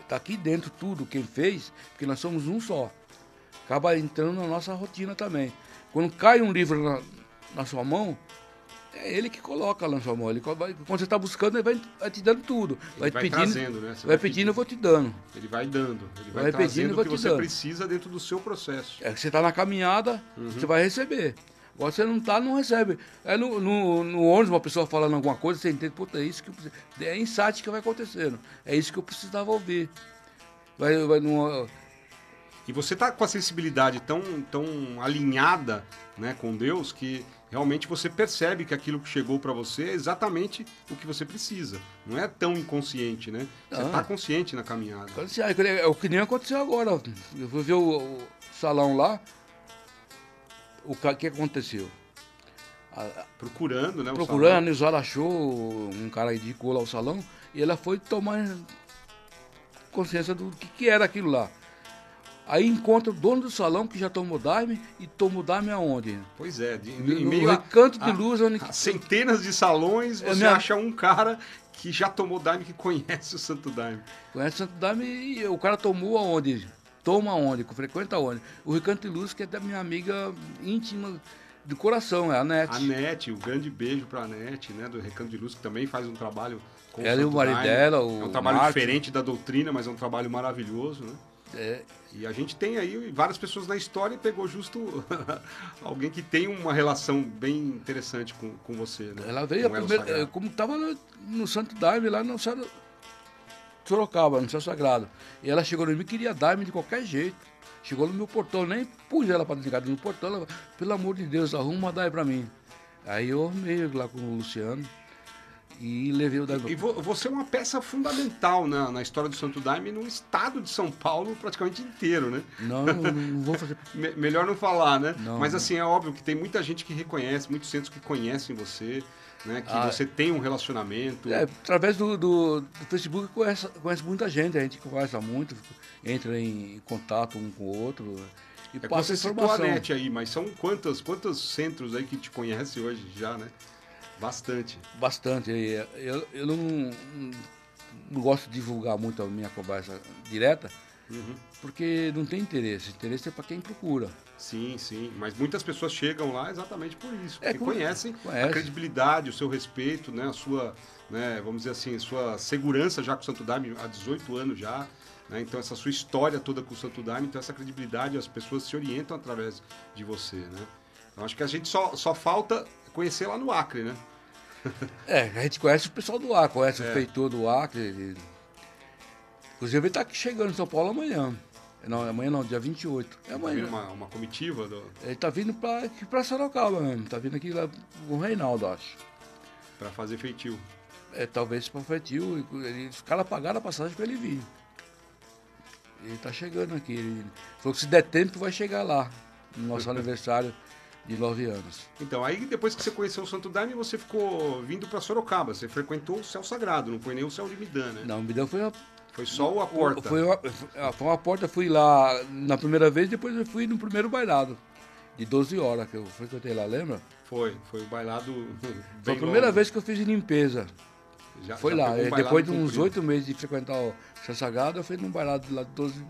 Está aqui dentro tudo, quem fez, porque nós somos um só acaba entrando na nossa rotina também. Quando cai um livro na, na sua mão, é ele que coloca lá. Ele, co- vai- quando você está buscando, ele vai, vai te dando tudo. Ele vai pedindo, trazendo, né? Você vai vai pedindo, eu vou te dando. Ele vai dando, ele vai, Vai pedindo, trazendo eu vou te você dando. precisa dentro do seu processo. É que você está na caminhada, Uhum. você vai receber. Agora você não está, não recebe. É no, no, no ônibus, uma pessoa falando alguma coisa, você entende, puta, é isso que eu preciso. É insight que vai acontecendo. É isso que eu precisava ouvir. Vai, vai numa, E você tá com a sensibilidade tão, tão alinhada né, com Deus que realmente você percebe que aquilo que chegou para você é exatamente o que você precisa. Não é tão inconsciente, né? Você está consciente na caminhada. É o que nem aconteceu agora. Eu fui ver o, o salão lá. O que aconteceu? procurando, né? Procurando, o Isara achou, um cara indicou lá o salão, e ela foi tomar consciência do que, que era aquilo lá. Aí encontra o dono do salão que já tomou Daime e tomou Daime aonde? Pois é, de, em meio a, canto de luz. onde... centenas de salões, você minha... acha um cara que já tomou Daime, que conhece o Santo Daime. Conhece o Santo Daime e o cara tomou aonde? Toma aonde? Frequenta aonde? O Recanto de Luz, que é da minha amiga íntima de coração, é a NET. A NET, o um grande beijo para a NET, né, do Recanto de Luz, que também faz um trabalho com Ela o e o marido dela, o É um trabalho Marcos. diferente da doutrina, mas é um trabalho maravilhoso, né? É. E a gente tem aí várias pessoas na história e pegou justo alguém que tem uma relação bem interessante com, com você, né? Ela veio a primeira, como estava no, no, Santo Daime, lá no Sorocaba, no Céu Sagrado. E ela chegou em mim e queria Daime de qualquer jeito. Chegou no meu portão, nem pus ela para desligar no portão. Ela, pelo amor de Deus, arruma uma daí para mim. Aí eu arrumei lá com o Luciano e levei o Daime. E, você é uma peça fundamental na, na história do Santo Daime no estado de São Paulo praticamente inteiro, né? Não, não, não vou fazer. melhor não falar, né? Não, Mas assim, é óbvio que tem muita gente que reconhece, muitos centros que conhecem você. Né, que ah, você tem um relacionamento. É, através do, do, do Facebook conhece, conhece muita gente, a gente conversa muito, entra em contato um com o outro. E é passa você informação. citou a net aí, mas são quantos, quantos centros aí que te conhecem hoje já, né? Bastante. Bastante. Eu, eu não, não gosto de divulgar muito a minha conversa direta, uhum. porque não tem interesse. Interesse é para quem procura. Sim, sim. Mas muitas pessoas chegam lá exatamente por isso. É, porque é, conhecem conhece. a credibilidade, o seu respeito, né? A sua, né, vamos dizer assim, a sua segurança já com o Santo Daime há 18 anos já. Né? Então, essa sua história toda com o Santo Daime, então essa credibilidade, as pessoas se orientam através de você, né? Então, acho que a gente só, só falta conhecer lá no Acre, né? é, a gente conhece o pessoal do Acre, conhece é. o feitor do Acre. Inclusive, ele está aqui chegando em São Paulo amanhã. Não, amanhã não, dia 28. É amanhã. Tá uma, uma comitiva? Do... Ele está vindo para para Sorocaba mesmo. Está vindo aqui lá com o Reinaldo, acho. Para fazer feitio. É, talvez para feitio. Os caras pagaram a passagem para ele vir. Ele está chegando aqui. Ele falou que se der tempo vai chegar lá, no nosso aniversário de nove anos. Então, aí depois que você conheceu o Santo Daime, você ficou vindo para Sorocaba. Você frequentou o Céu Sagrado, não foi nem o Céu de Midã, né? Não, Midã foi a... Foi só a porta. Foi uma, foi uma porta, fui lá na primeira vez, depois eu fui no primeiro bailado. De 12 horas que eu frequentei lá, lembra? Foi, foi o bailado. Foi a primeira longo. vez que eu fiz limpeza. Já, foi já lá. Um depois de uns oito meses de frequentar o Chá Sagrado, eu fui num bailado lá de 12.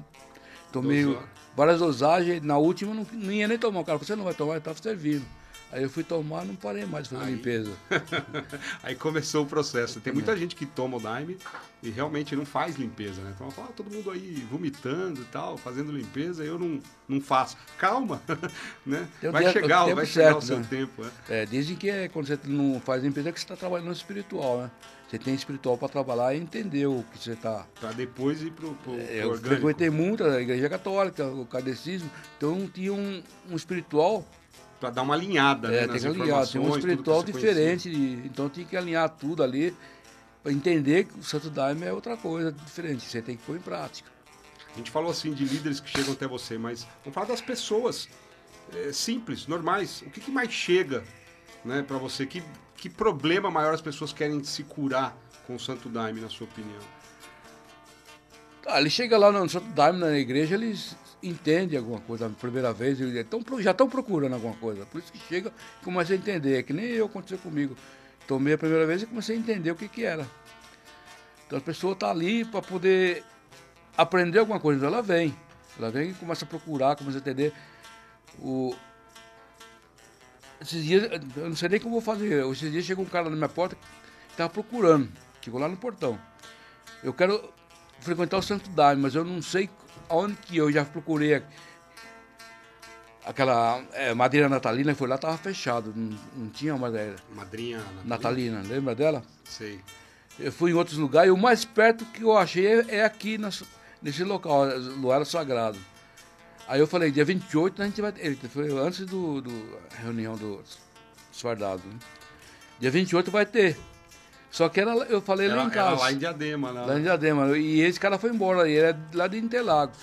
Tomei 12 várias dosagens. Na última não, não ia nem tomar. O cara, você não vai tomar, eu estava servindo. Aí eu fui tomar, não parei mais de fazer aí, limpeza. aí começou o processo. Tem muita gente que toma o Daime e realmente não faz limpeza, né? Então fala, ah, todo mundo aí vomitando e tal, fazendo limpeza, eu não, não faço. Calma, né? Vai dia, chegar, vai certo, chegar o seu né? tempo. É. é. dizem que é, quando você não faz limpeza é que você está trabalhando no espiritual, né? Você tem espiritual para trabalhar e entender o que você está. Para depois ir para o é, Eu frequentei muito a igreja católica, o catecismo, então tinha um, um espiritual para dar uma alinhada, é, né, tem que alinhar, tem um espiritual diferente, então tem que alinhar tudo ali para entender que o Santo Daime é outra coisa diferente, você tem que pôr em prática. A gente falou assim de líderes que chegam até você, mas vamos falar das pessoas é, simples, normais. O que, que mais chega né, para você? Que, que problema maior as pessoas querem se curar com o Santo Daime, na sua opinião? Ah, ele chega lá no Santo Daime, na igreja, eles entende alguma coisa a primeira vez, tão, já estão procurando alguma coisa. Por isso que chega e começa a entender. É que nem eu aconteceu comigo. Tomei a primeira vez e comecei a entender o que, que era. Então a pessoa está ali para poder aprender alguma coisa. Então ela vem. Ela vem e começa a procurar, começa a entender. O... Esses dias, eu não sei nem como vou fazer. Esses dias chegou um cara na minha porta que estava procurando. Chegou lá no portão. Eu quero frequentar o Santo Daime, mas eu não sei onde que eu já procurei aquela é, madeira natalina, foi lá, estava fechado, não, não tinha madeira. Madrinha natalina. natalina, lembra dela? Sei. Eu fui em outros lugares e o mais perto que eu achei é, é aqui nas, nesse local, Luar Sagrado. Aí eu falei, dia 28 a gente vai. Ele foi antes do, do reunião do os fardados. Né? Dia 28 vai ter. Só que era, eu falei Era, lá em era casa. lá em Diadema, né? Lá em Diadema. E esse cara foi embora, ele é lá de Interlagos.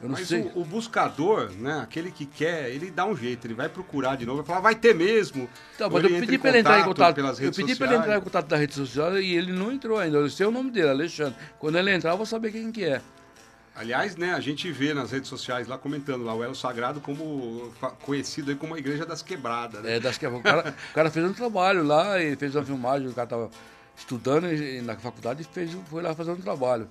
Eu não Mas sei. o, o buscador, né, aquele que quer, ele dá um jeito, ele vai procurar de novo, vai falar, vai ter mesmo. Ou mas eu pedi pra ele entrar em contato. pelas Eu redes pedi pra ele entrar em contato da rede social e ele não entrou ainda. Eu sei o nome dele, Alexandre. Quando ele entrar, eu vou saber quem que é. Aliás, né, a gente vê nas redes sociais lá comentando lá o Elo Sagrado como conhecido aí como a Igreja das Quebradas, né? É, das que... o, cara, o cara fez um trabalho lá, ele fez uma filmagem, o cara tava estudando e- na faculdade e fez, foi lá fazer um trabalho.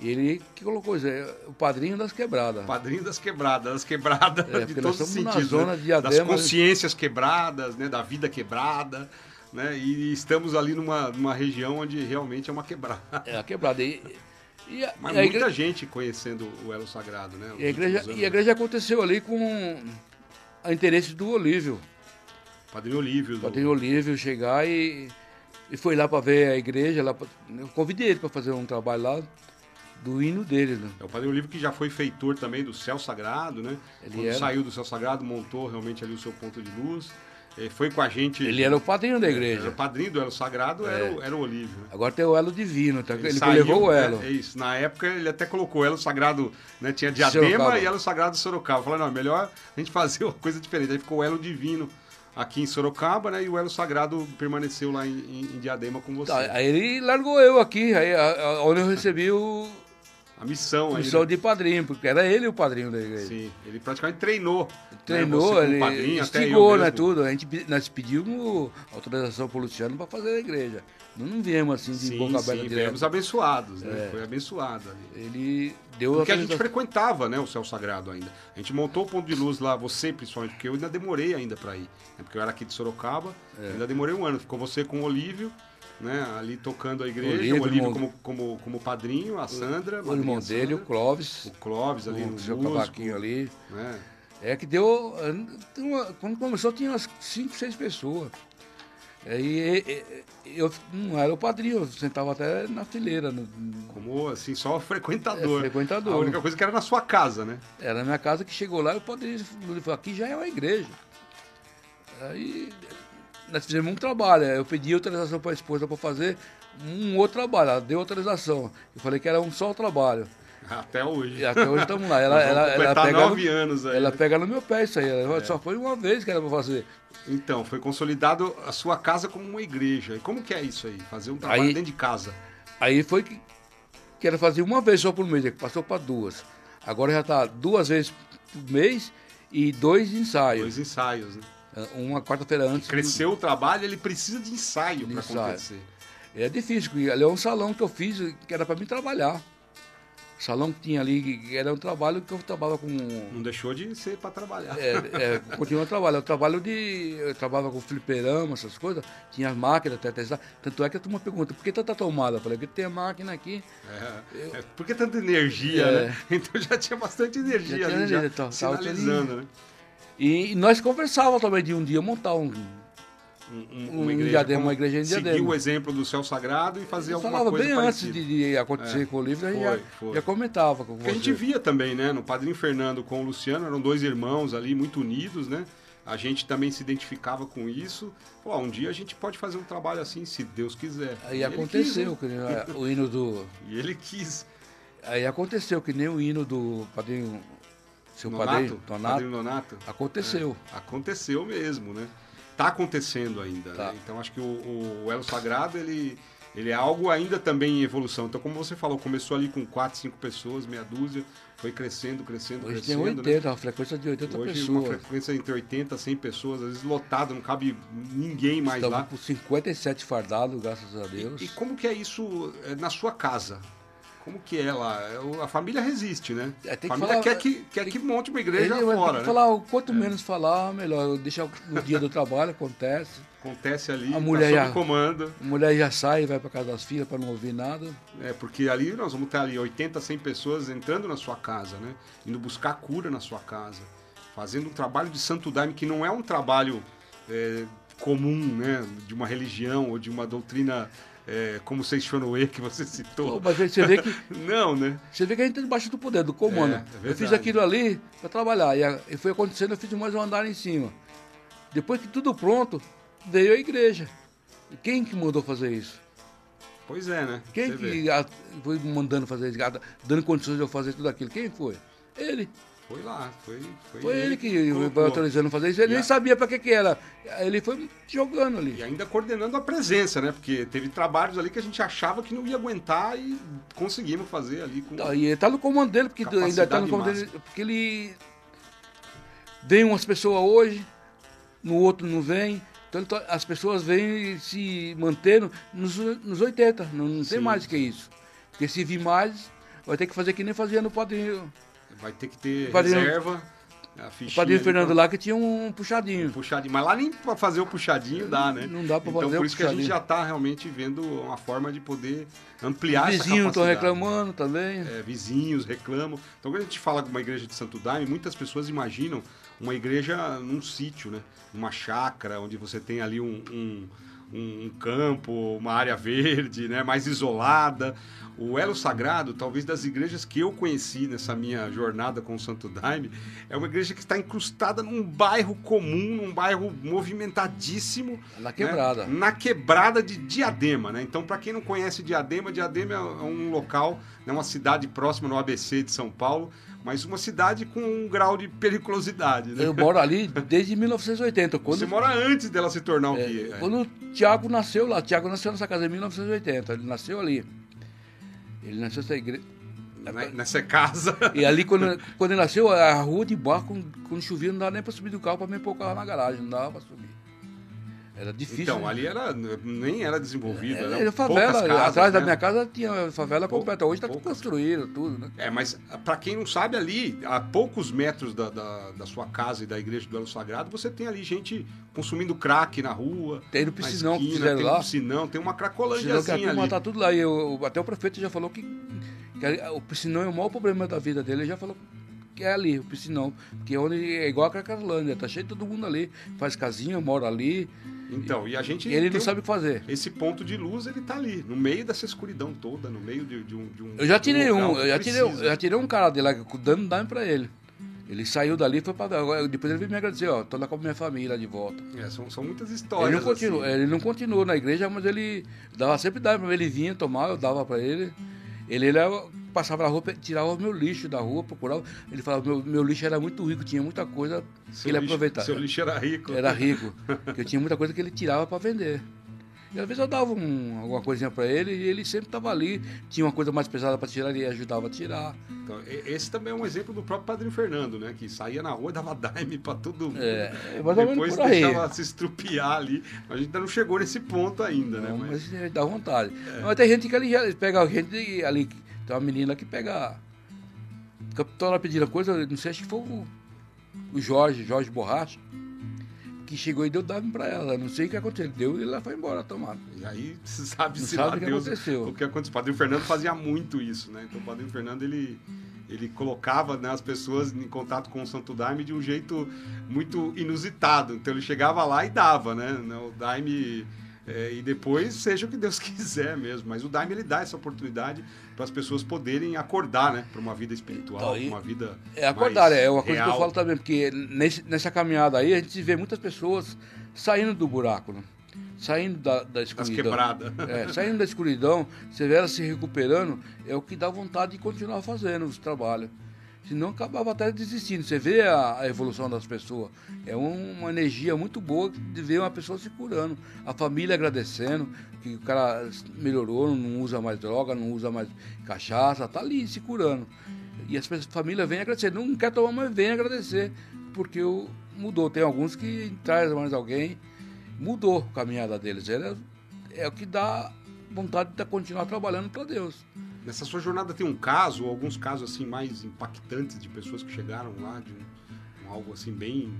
E ele que colocou isso, é o padrinho das quebradas. Padrinho das quebradas, das quebradas É, de todos os na sentidos, zona né? de das consciências quebradas, né, da vida quebrada, né? E estamos ali numa, numa região onde realmente é uma quebrada. É, a quebrada. E, e a, Mas a muita gente conhecendo o Elo Sagrado, né? e a igreja, e a igreja aconteceu ali com a interesse do Olívio. Padrinho Olívio. Do- padrinho Olívio chegar e, e foi lá para ver a igreja. Lá pra, eu convidei ele para fazer um trabalho lá do hino dele. Né? É o Padre Olívio que já foi feitor também do Céu Sagrado, né? Ele Quando era. saiu do Céu Sagrado, montou realmente ali o seu ponto de luz. Foi com a gente. Ele era o padrinho da Era igreja. o padrinho do Elo Sagrado, era, o, era o Olívio. Né? Agora tem o elo divino, tá? ele, saiu, levou o né? elo. É isso. Na época ele até colocou Elo Sagrado, né? Tinha Diadema Sorocaba. e Elo Sagrado Sorocaba. Falou, não, melhor a gente fazer uma coisa diferente. Aí ficou o Elo Divino aqui em Sorocaba, né? E o Elo Sagrado permaneceu lá em, em- em Diadema com você. Tá, aí ele largou eu aqui, aí, a- a- onde eu recebi o A missão aí. missão né? de padrinho, porque era ele o padrinho da igreja. Sim, ele praticamente treinou. né, Treinou, como ele padrinho, instigou, né, tudo. A gente, nós pedimos autorização pro Luciano para fazer a igreja. Não, não viemos assim de Sim, boca aberta sim, viemos abençoados, né? É. Foi abençoado ali. Ele deu Porque a gente frequentava, né, o Céu Sagrado ainda. A gente montou o ponto de luz lá, você principalmente, porque eu ainda demorei ainda para ir. né, Porque eu era aqui de Sorocaba, É. ainda demorei um ano. Ficou você com o Olívio, né, ali tocando a igreja, Olívio, o Olívio como, como, como padrinho, a Sandra, O irmão dele, o Clóvis, o Clóvis ali o no seu músico, cavaquinho ali. né? É que deu. uma- quando começou tinha umas 5, 6 pessoas. E- e- eu não era o padrinho, eu sentava até na fileira. no- Como assim, só frequentador. É, frequentador. A única coisa que era na sua casa, né? Era na minha casa que chegou lá e o padrinho falou, aqui já é uma igreja. Aí nós fizemos um trabalho, eu pedi autorização para a esposa para fazer um outro trabalho, ela deu autorização. Eu falei que era um só trabalho. Até hoje. E até hoje estamos lá. Ela, ela, ela, pega nove no, anos aí. ela pega no meu pé isso aí. Ela, Só foi uma vez que era para fazer. Então, foi consolidado a sua casa como uma igreja. E como que é isso aí? Fazer um trabalho Aí- dentro de casa. Aí foi que, que era fazer uma vez só por mês, que passou para duas. Agora já está duas vezes por mês e dois ensaios. Dois ensaios, né? Uma quarta-feira antes. do- Cresceu o trabalho, ele precisa de ensaio para acontecer. É difícil, porque ali é um salão que eu fiz que era para mim trabalhar. O salão que tinha ali, que era um trabalho que eu trabalhava com. Não deixou de ser para trabalhar. É, é, continua trabalho. Eu trabalho de. Eu trabalhava com fliperama, essas coisas. Tinha as máquinas até testar. Tanto é que a turma pergunta, por que tanta tomada? Eu falei, porque tem a máquina aqui. É, é, por que tanta energia, É. né? Então já tinha bastante energia Já ali, já energia, tá- tava sinalizando, né? E, nós conversávamos também de um dia montar um. Um, Um diadema, como uma igreja em Seguir diadema. o exemplo do céu sagrado e fazer Eu alguma coisa bem antes parecida. de, de acontecer É. com o livro, a gente Foi, já, foi. já comentava com Porque a você. gente via também, né? No Padrinho Fernando com o Luciano, eram dois irmãos ali, muito unidos, né? A gente também se identificava com isso. Pô, um dia a gente pode fazer um trabalho assim, se Deus quiser. Aí E aconteceu, quis, né? o hino do. E ele quis. Aí aconteceu que nem o hino do padrinho. Seu Nonato, padrinho, Donato. Padrinho Nonato. Aconteceu. É, aconteceu mesmo, né? Tá acontecendo ainda, Tá. né? Então acho que o, o Elo Sagrado, ele, ele é algo ainda também em evolução. Então, como você falou, começou ali com 4, 5 pessoas, meia dúzia, foi crescendo, crescendo, Hoje tem crescendo. 80, né? uma frequência de 80 Hoje uma pessoas. frequência entre 80 a 100 pessoas, às vezes lotado, não cabe ninguém mais Estamos lá. com 57 fardados, graças a Deus. E, e como que é isso é, na sua casa? Como que é lá? É, o- A família resiste, né? É, tem que a família falar- quer, que, quer tem que monte uma igreja Ele fora, né? que falar, o quanto menos falar, melhor. Deixar no dia do trabalho, acontece. Acontece ali, A tá mulher sob já- comando. A mulher já sai, vai para casa das filhas para não ouvir nada. É, porque ali nós vamos ter ali 80, 100 pessoas entrando na sua casa, né? Indo buscar cura na sua casa. Fazendo um trabalho de santo daime que não é um trabalho é, comum, né? De uma religião ou de uma doutrina é, como Seixonoe que você citou. mas você vê que Não, né? Você vê que a gente está debaixo do poder, do comando. É, é eu fiz aquilo ali para trabalhar. E, e foi acontecendo, eu fiz mais um andar em cima. Depois que tudo pronto, veio a igreja. Quem que mandou fazer isso? Pois é, né? Quem Você que a- foi mandando fazer isso, dando condições de eu fazer tudo aquilo? Quem foi? Ele. Foi lá, foi... Foi, Foi ele que foi autorizando fazer isso. Ele E nem a- sabia pra que que era. Ele foi jogando E ali. ainda coordenando a presença, né? Porque teve trabalhos ali que a gente achava que não ia aguentar e conseguimos fazer ali com... E ele tá no comando dele, porque ainda tá no comando dele, porque ele vem umas pessoas hoje, no outro não vem. Então tá- as pessoas vêm se mantendo nos, nos 80, não, não tem mais que isso. Porque se vir mais, vai ter que fazer que nem fazia no padrinho. Vai ter que ter Padrinho- reserva, a O padrinho Fernando pra- lá que tinha um puxadinho. puxadinho. Mas lá nem pra fazer o puxadinho dá, né? Não dá pra então, fazer por o isso que a gente já tá realmente vendo uma forma de poder ampliar essa Vizinhos estão capacidade. reclamando também. É, vizinhos reclamam. Então, quando a gente fala de uma igreja de Santo Daime, muitas pessoas imaginam uma igreja num sítio, né? Numa chácara, onde você tem ali um, um, um- campo, uma área verde, né? Mais isolada. O Elo Sagrado, talvez das igrejas que eu conheci nessa minha jornada com o Santo Daime, é uma igreja que está incrustada num bairro comum, num bairro movimentadíssimo. Na quebrada. né? Na quebrada de Diadema, né? Então, para quem não conhece Diadema, Diadema é um local, né, uma cidade próxima no ABC de São Paulo, mas uma cidade com um grau de periculosidade, né? Eu moro ali desde 1980. Quando, Você mora antes dela se tornar o que é. Quando o Tiago nasceu lá, o Tiago nasceu nessa casa em 1980, ele nasceu ali. Ele nasceu nessa igreja. Nessa casa. E ali, quando, quando ele nasceu, a rua de barco, quando, chovia, não dava nem pra subir do carro pra me pôr o carro na garagem, não dava pra subir. Era difícil. Então, né? ali era, nem era desenvolvido. É, era poucas favela, casas, atrás da né? minha casa tinha favela Pou- completa. Hoje tá poucas. construído tudo, né? É, mas para quem não sabe, ali, a poucos metros da, da, da sua casa e da igreja do Elo Sagrado, você tem ali gente consumindo crack na rua. Tem no piscinão que esquina, fizeram tem lá. um piscinão, tem uma Senão que a cracolândiazinha turma ali. tá tudo lá. E eu- até o prefeito já falou que, que o piscinão é o maior problema da vida dele. Ele já falou que é ali, o piscinão. Porque é, onde, é igual a Cracolândia, tá cheio de todo mundo ali. Faz casinha, mora ali. Então, e a gente E ele não um- sabe o que fazer. esse ponto de luz, ele tá ali, no meio dessa escuridão toda, no meio de, de um, de um Eu já tirei um, que eu já tirei, eu já tirei um cara de lá, dando dame pra ele. Ele saiu dali e foi pra. Depois ele veio me agradecer, ó, tô lá com a minha família de volta. É, são, são muitas Ele histórias. não, continuou, assim. ele não continuou na igreja, mas ele dava sempre dava pra ele, ele vinha tomar, eu dava pra ele. Ele, ele passava na rua, tirava o meu lixo da rua, procurava. Ele falava meu, meu lixo era muito rico, tinha muita coisa que Seu ele lixo- aproveitava. Seu lixo era rico. Era rico, que eu tinha muita coisa que ele tirava para vender. E às vezes eu dava um- alguma coisinha para ele e ele sempre estava ali. Tinha uma coisa mais pesada para tirar, ele ajudava a tirar. Então, esse também é um exemplo do próprio Padrinho Fernando, né? Que saía na rua e dava daime pra todo mundo. É, é Depois deixava se estrupiar ali. A gente ainda não chegou nesse ponto ainda, né? Não, Mas, mas dá vontade. Mas tem gente que ali já pega gente ali. Tem uma menina que pega. Captou ela pedindo coisa, não sei, acho que foi o, o Jorge, Jorge Borracha, que chegou e deu dame pra ela. Não sei o que aconteceu. Deu e ela foi embora tomar. E aí sabe-se Não lá sabe o que Deus aconteceu. o que aconteceu. O Padrinho Fernando fazia muito isso, né? Então o Padrinho Fernando, ele, ele colocava né, as pessoas em contato com o Santo Daime de um jeito muito inusitado. Então ele chegava lá e dava, né? O Daime... é, e depois seja o que Deus quiser mesmo. Mas o Daime, ele dá essa oportunidade para as pessoas poderem acordar, né? Para uma vida espiritual, Então, uma vida É acordar, é uma coisa que eu real. falo também, porque nesse- nessa caminhada aí a gente vê muitas pessoas saindo do buraco, né? saindo da, da escuridão. É, saindo da escuridão, você vê ela se recuperando, é o que dá vontade de continuar fazendo os trabalhos. Senão acabava até desistindo. Você vê a, a evolução das pessoas. É um- uma energia muito boa de ver uma pessoa se curando. A família agradecendo, que o cara melhorou, não usa mais droga, não usa mais cachaça, tá ali se curando. E as família vem agradecer. Não quer tomar, mas vem agradecer. Porque o, mudou. Tem alguns que traz mais alguém, mudou a caminhada deles. Era, é o que dá vontade de continuar trabalhando para Deus. Nessa sua jornada tem um caso, ou alguns casos assim mais impactantes de pessoas que chegaram lá de um, um algo assim bem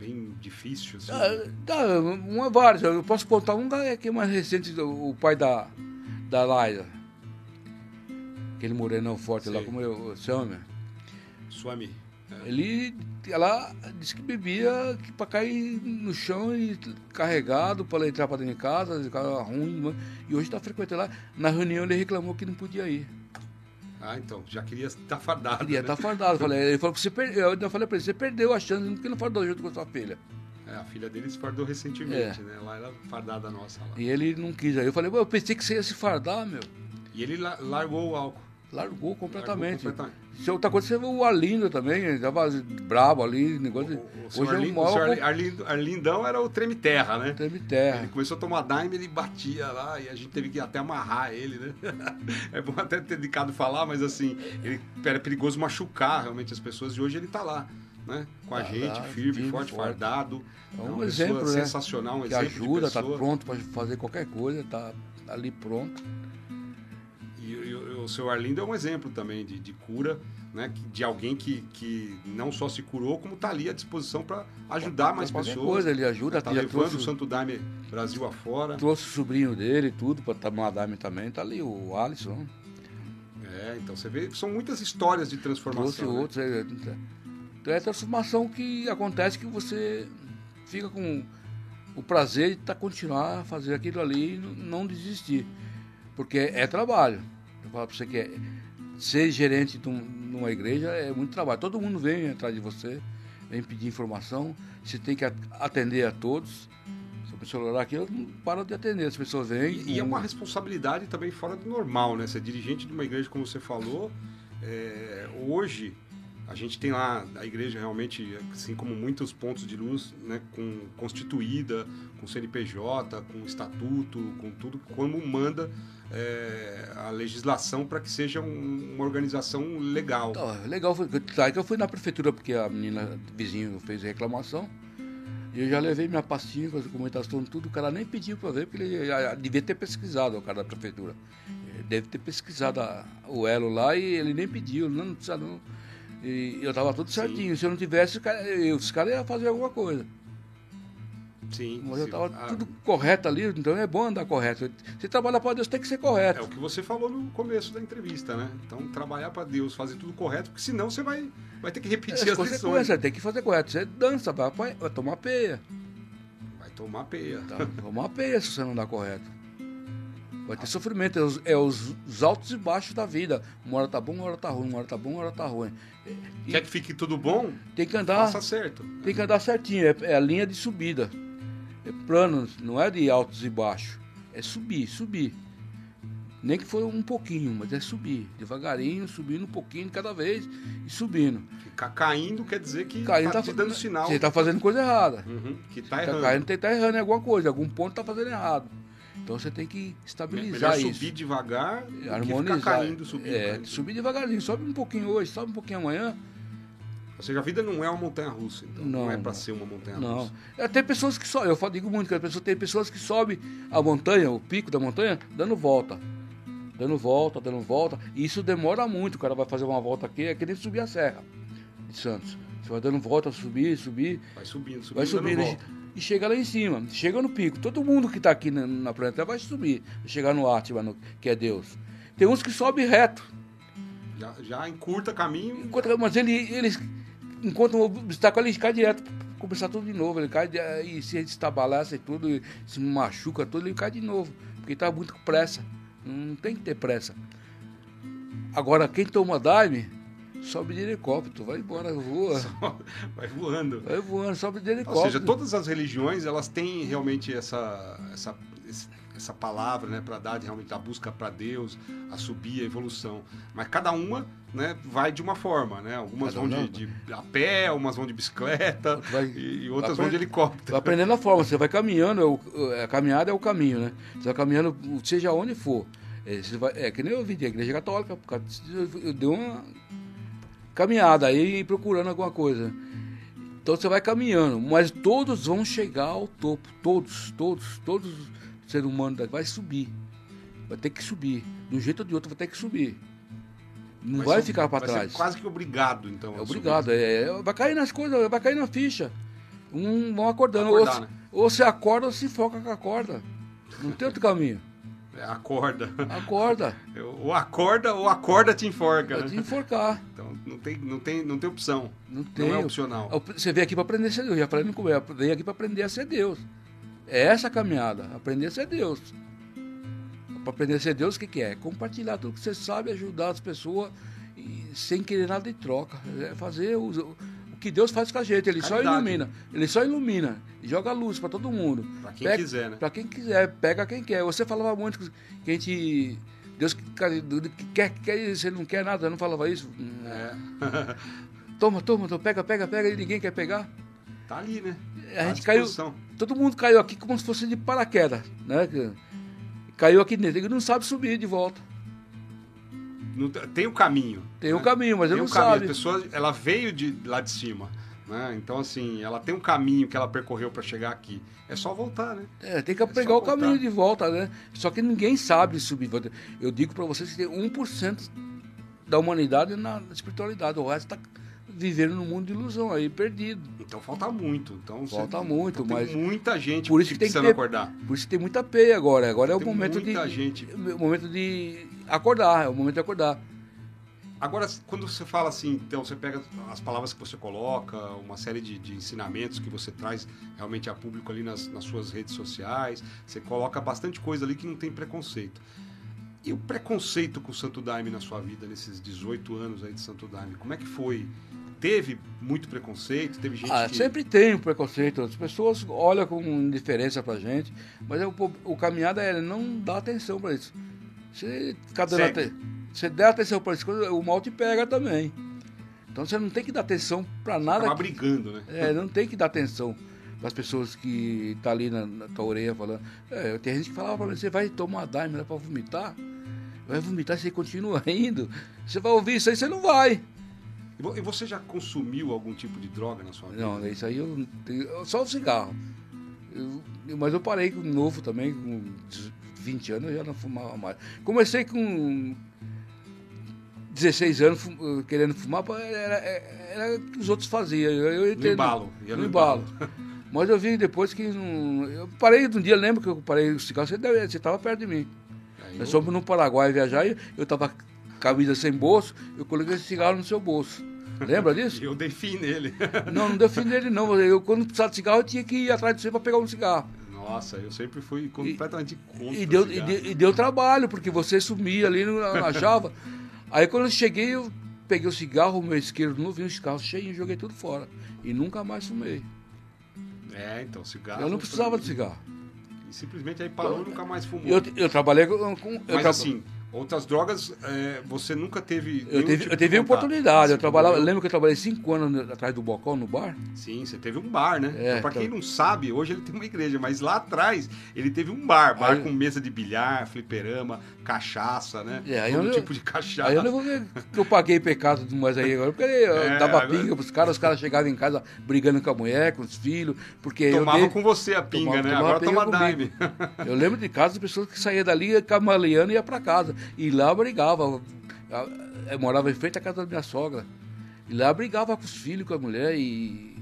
bem difícil assim. Ah, tá, uma várias. Eu posso contar um que é mais recente, o pai da, da Laila. Aquele morenão forte lá, Sei. como eu chamo. Swami. Ele, ela disse que bebia para cair no chão e carregado para entrar para dentro de casa, ficava ruim. mano. E hoje está frequentando lá. Na reunião ele reclamou que não podia ir. Ah, então, já queria estar fardado. Queria né? estar fardado. Falei, ele falou que você perdeu. Eu falei para ele, você perdeu a chance porque não fardou junto com a sua filha. É, a filha dele se fardou recentemente, é. né? Lá era fardada nossa. Lá. E ele não quis. Aí eu falei, eu pensei que você ia se fardar, meu. E ele largou o álcool. Largou completamente. Largou completamente. Se outra coisa, você o Arlindo também, ele tava brabo ali, negócio de. O, o Hoje Arlindo, é o maior... Arlindo, Arlindão era o treme terra, né? Treme terra. Ele começou a tomar daime, ele batia lá e a gente teve que até amarrar ele, né? é bom até ter dedicado falar, mas assim, ele era perigoso machucar realmente as pessoas e hoje ele tá lá. Né? Com a tá gente, firme, firme, forte, forte, fardado. É um exemplo, né? sensacional, um que exemplo. ajuda, tá pronto para fazer qualquer coisa, tá ali pronto o seu Arlindo é um exemplo também de, de cura, né? De alguém que, que não só se curou, como está ali à disposição para ajudar mais pessoas. coisa, ele ajuda. Está levando trouxe, o Santo Daime Brasil afora. Trouxe o sobrinho dele tudo para tomar Daime também. Está ali o Alisson. É, então você vê, são muitas histórias de transformação. Trouxe né? outros. É, então é transformação que acontece que você fica com o prazer de tá, continuar a fazer aquilo ali e não desistir. Porque é trabalho. Eu falo para você que é, ser gerente de, um, uma igreja é muito trabalho. Todo mundo vem atrás de você, vem pedir informação, você tem que atender a todos. O celular aqui, eu não paro de atender, as pessoas vêm. E, e é uma responsabilidade também fora do normal, né? Ser dirigente de uma igreja, como você falou, é, hoje a gente tem lá a igreja realmente, assim como muitos pontos de luz, né, com, constituída, com CNPJ, com estatuto, com tudo, como manda é, a legislação para que seja um, uma organização legal. Então, legal, foi, tá, que eu fui na prefeitura porque a menina vizinho fez reclamação. E eu já levei minha pastinha com as documentações, tudo. O cara nem pediu para ver, porque ele devia ter pesquisado, o cara da prefeitura. Ele deve ter pesquisado a, o elo lá e ele nem pediu, não, não precisa não. E eu estava tudo certinho. Sim. Se eu não tivesse, os caras iam fazer alguma coisa. Sim. Mas eu estava ah, tudo correto ali, então é bom andar correto. Se trabalhar para Deus, tem que ser correto. É o que você falou no começo da entrevista, né? Então, trabalhar para Deus, fazer tudo correto, porque senão você vai, vai ter que repetir é, as lições. Você tem que fazer correto. Você dança, vai, vai tomar peia. Vai tomar peia. Então, tomar peia se você não dá correto. Vai ter sofrimento, é, os, é os, os, altos e baixos da vida. Uma hora tá bom, uma hora tá ruim, uma hora tá bom, uma hora tá ruim. E Quer que fique tudo bom? Tem que andar. Faça certo. Tem que andar certinho, é, é a linha de subida. É plano, não é de altos e baixos. É subir, subir. Nem que for um pouquinho, mas é subir. Devagarinho, subindo um pouquinho cada vez e subindo. Ficar caindo quer dizer que caindo tá, tá te dando sinal. Você está fazendo coisa errada. Uhum, que está tá errando. Tá caindo, tem tá errando em alguma coisa, algum ponto está fazendo errado. Então você tem que estabilizar Melhor isso. subir devagar, harmonizar. ficar caindo, subindo. É, caindo. subir devagarinho, sobe um pouquinho hoje, sobe um pouquinho amanhã. Ou seja, a vida não é uma montanha russa, então não, não é para ser uma montanha não. russa. É, tem pessoas que sobem, eu digo muito que a pessoa, tem pessoas que sobem a montanha, o pico da montanha, dando volta. Dando volta, dando volta. E isso demora muito. O cara vai fazer uma volta aqui, é que nem subir a serra de Santos. Você vai dando volta, subir, subir. Vai subindo, subindo. Vai subindo e chega lá em cima. Chega no pico. Todo mundo que está aqui na, na planeta vai subir. Vai chegar no Átila, no, que é Deus. Tem uns que sobem reto. Já, já encurta caminho. Encurta, mas ele, eles enquanto um obstáculo, ele cai direto, começar tudo de novo. Ele cai e se estabalança e tudo, e se machuca tudo, ele cai de novo. Porque está muito com pressa. Não tem que ter pressa. Agora, quem toma Daime, sobe de helicóptero, vai embora, voa. Vai voando. Vai voando, sobe de helicóptero. Ou seja, todas as religiões, elas têm realmente essa, essa, essa palavra, né, para dar realmente a busca para Deus, a subir, a evolução. Mas cada uma, né, vai de uma forma, né? Algumas cada vão de, de, a pé, algumas vão de bicicleta vai, e outras vão de helicóptero. Vai aprendendo a forma, você vai caminhando, é a caminhada é o caminho, né? Você vai caminhando, seja onde for. É, vai, é que nem eu vi a igreja católica, eu dei uma caminhada aí procurando alguma coisa. Então você vai caminhando, mas todos vão chegar ao topo, todos, todos, todos os seres humanos vai subir. Vai ter que subir. De um jeito ou de outro vai ter que subir. Não vai, vai ficar para trás. quase que obrigado, então. É obrigado. É, é, vai cair nas coisas, vai cair na ficha. Um, vão acordando. Acordar, ou, né? ou você acorda ou se foca com a corda. Não tem outro caminho. É, acorda. Acorda. ou acorda ou acorda te enforca. Vai te enforcar. Então não tem, não tem, não tem opção. Não tem. Não é opcional. Você veio aqui para aprender a ser Deus. Já falei no começo. Veio aqui para aprender a ser Deus. É essa a caminhada. Aprender a ser Deus. Para aprender a ser Deus, o que, que é? Compartilhar tudo que você sabe, ajudar as pessoas sem querer nada de troca. É fazer o, o que Deus faz com a gente, ele só Caridade. ilumina. Ele só ilumina. E joga luz para todo mundo. Pra quem Pega- quiser, né? Pra quem quiser, pega quem quer. Você falava muito que a gente. Deus que que quer, que quer, você não quer nada, não falava isso. É. Toma, toma, toma, pega, pega, pega, e ninguém quer pegar. tá ali, né? A Tá gente caiu. Todo mundo caiu aqui como se fosse de paraquedas, né? Caiu aqui dentro, ele não sabe subir de volta. Não tem- o caminho. Tem né? um caminho, mas tem ele não caminho. sabe. A pessoa, ela veio de lá de cima. Né? Então, assim, ela tem um caminho que ela percorreu para chegar aqui. É só voltar, né? É, tem que só pegar o voltar. caminho de volta, né? Só que ninguém sabe subir. Eu digo pra vocês que tem 1% da humanidade na espiritualidade. O resto tá vivendo num mundo de ilusão aí, perdido. Então falta muito. Então, você- Falta muito, então mas- Tem muita gente Por isso que tem que precisando ter- acordar. Por isso que tem muita peia agora. Agora é o momento de. muita gente. O momento de acordar, é o momento de acordar. Agora, quando você fala assim, então você pega as palavras que você coloca, uma série de, de ensinamentos que você traz realmente a público ali nas, nas suas redes sociais, você coloca bastante coisa ali que não tem preconceito. E o preconceito com o Santo Daime na sua vida, nesses 18 anos aí de Santo Daime, como é que foi? Teve muito preconceito? Teve gente Ah, que... sempre tem um preconceito. As pessoas olham com indiferença pra gente, mas é o, o caminhada é não dar atenção pra isso. Segue. aten- você der atenção pra isso, o mal te pega também. Então você não tem que dar atenção pra nada. Que- brigando, né? É, não tem que dar atenção para as pessoas que tá ali na, na tua orelha falando. É, tem gente que falava para mim, você vai tomar daime né, para vomitar? Vai vomitar e você continua indo. Você vai ouvir isso aí, você não vai. E vo- você já consumiu algum tipo de droga na sua vida? Não, isso aí eu, só o cigarro. Eu- mas eu parei com novo também, com 20 anos eu já não fumava mais. Comecei com 16 anos fum- querendo fumar, era, era, o que os outros faziam. Eu, eu No embalo. ia no embalo. Mas eu vi depois que não. Eu parei um dia, lembro que eu parei o cigarro, você estava perto de mim. Aí eu- Nós fomos no Paraguai viajar e eu estava camisa sem bolso, eu coloquei esse cigarro no seu bolso. Lembra disso? Eu dei fim nele. Não, não deu fim nele não. Eu quando precisava de cigarro, eu tinha que ir atrás de você para pegar um cigarro. Nossa, eu sempre fui completamente contra E deu, e, deu, e deu trabalho, porque você sumia ali, não achava. Aí quando eu cheguei, eu peguei o cigarro, o meu isqueiro novinho, o cigarro cheio, e joguei tudo fora. E nunca mais fumei. É, então, cigarro. Eu não precisava de cigarro. E simplesmente aí parou e nunca mais fumou. Eu, eu trabalhei com. com- eu Mas assim, outras drogas, é, você nunca teve. Eu tive, tipo eu contato. oportunidade, eu trabalhava, lembra que eu trabalhei cinco anos no- atrás do Bocão, no bar? Sim, você teve um bar, né? É, então, pra quem então- não sabe, hoje ele tem uma igreja, mas lá atrás ele teve um bar, bar Aí- com mesa de bilhar, fliperama, cachaça, né? É, aí Todo eu- tipo de cachaça. Aí eu não vou ver que eu paguei pecado demais aí agora, porque eu É, dava agora- pinga pros caras, os caras chegavam em casa brigando com a mulher, com os filhos, porque Tomava eu dei, com você a pinga, Tomava- né? tomava Agora toma pinga daime. Eu lembro de casos de pessoas que saíam dali camaleando e ia pra casa. E lá brigava. Eu morava em frente à casa da minha sogra. E lá brigava com os filhos, com a mulher e.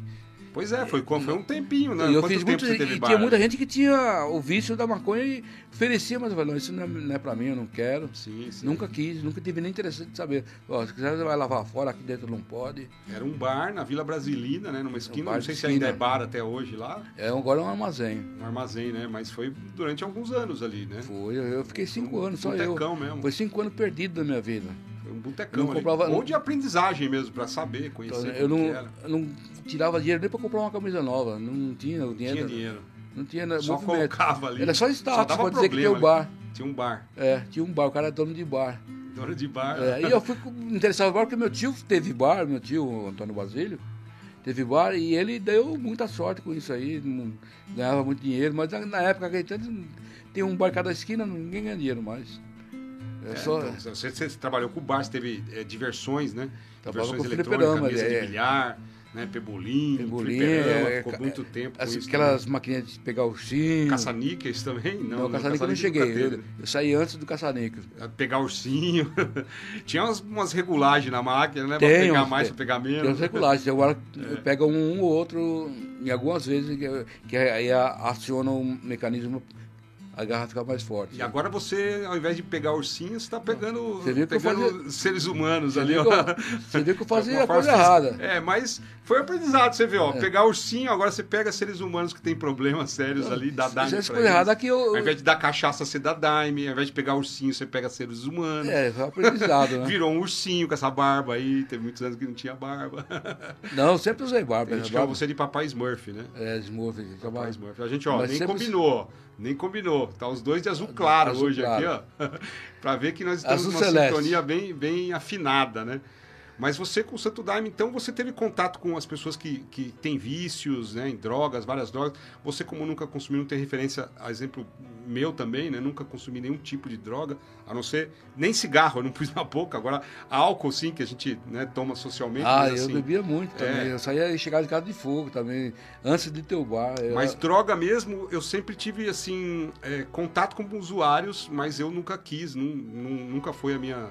Pois é, foi, foi um tempinho, né? e eu Quanto fiz muito. você teve E bar? tinha muita gente que tinha o vício da maconha e oferecia, mas eu falei, não, isso não é, não é pra mim, eu não quero. Sim, sim. Nunca quis, nunca tive nem interesse de saber. Ó, se quiser, você vai lavar fora, aqui dentro não pode. Era um bar na Vila Brasilina, né? Numa esquina. bar Não sei se ainda é bar até hoje lá. É, agora é um armazém. Um armazém, né? Mas foi durante alguns anos ali, né? Foi, eu, fiquei cinco anos, só eu. mesmo. Foi cinco anos perdido da minha vida. Foi um botecão Não comprava- Ou de aprendizagem mesmo, pra saber, conhecer eu, não, era. eu não tirava dinheiro nem pra comprar uma camisa nova. Não tinha o Não dinheiro. tinha dinheiro. Não tinha Só movimento. colocava ali. Era só status dava pra dizer que tinha ali. bar. Tinha um bar. É, tinha um bar, o cara é dono de bar. Dono de bar. É, e eu fui interessado no bar porque meu tio teve bar, meu tio, Antônio Basílio, teve bar e ele deu muita sorte com isso aí, não- ganhava muito dinheiro, mas na, na época que tem um bar cada esquina, ninguém ganha dinheiro mais. É, É, só, então, você, você trabalhou com bar, você teve é, diversões, né? Trabalhava diversões com eletrônicas, mesa é. de bilhar, né? Pebolim, Pebolim, é, ficou é, muito tempo com as- isso. aquelas maquininhas de pegar ursinho. também. Caça-níqueis também? Não, Não, no caça-níquel eu não cheguei. Eu, eu saí antes do caça-níquel. Pegar ursinho. Tinha umas, umas regulagens na máquina, né? Tem pra pegar uns- mais, tem. pra pegar Tem os menos. regulagens. Agora É. pega um ou outro, em algumas vezes, que, que aí aciona um mecanismo a garra fica mais forte. E agora você, ao invés de pegar ursinhos, está pegando, pegando fazia- seres humanos Você ali. viu ó. você viu que eu fazia a coisa errada. É, mas foi aprendizado, você vê, ó. Pegar ursinho, agora você pega seres humanos que têm problemas sérios ali, dá daime Isso é eles. que eu. Ao invés de dar cachaça, você dá daime. Ao invés de pegar ursinho, você pega seres humanos. É, foi aprendizado, né? Virou um ursinho com essa barba aí. Teve muitos anos que não tinha barba. Não, sempre usei barba. A né? gente chama barba. você de Papai Smurf, né? É, Smurf. Papai. Smurf. A gente, ó, Mas nem sempre- combinou. Nem combinou. Tá os dois de azul claro Azul hoje claro. aqui, ó. pra ver que nós estamos Azul numa celeste. sintonia bem, bem afinada, né? Mas você com o Santo Daime, então, você teve contato com as pessoas que, que têm vícios, né, em drogas, várias drogas. Você, como nunca consumiu, não tem referência, a exemplo meu também, né? Nunca consumi nenhum tipo de droga, a não ser nem cigarro, eu não pus na boca. Agora, álcool, sim, que a gente né, toma socialmente. Ah, mas, eu assim, bebia muito também. é. Eu saía e chegava de casa de fogo também, antes de ter o bar. Eu- Mas droga mesmo, eu sempre tive assim é, contato com usuários, mas eu nunca quis, nu- nu- nunca foi a minha,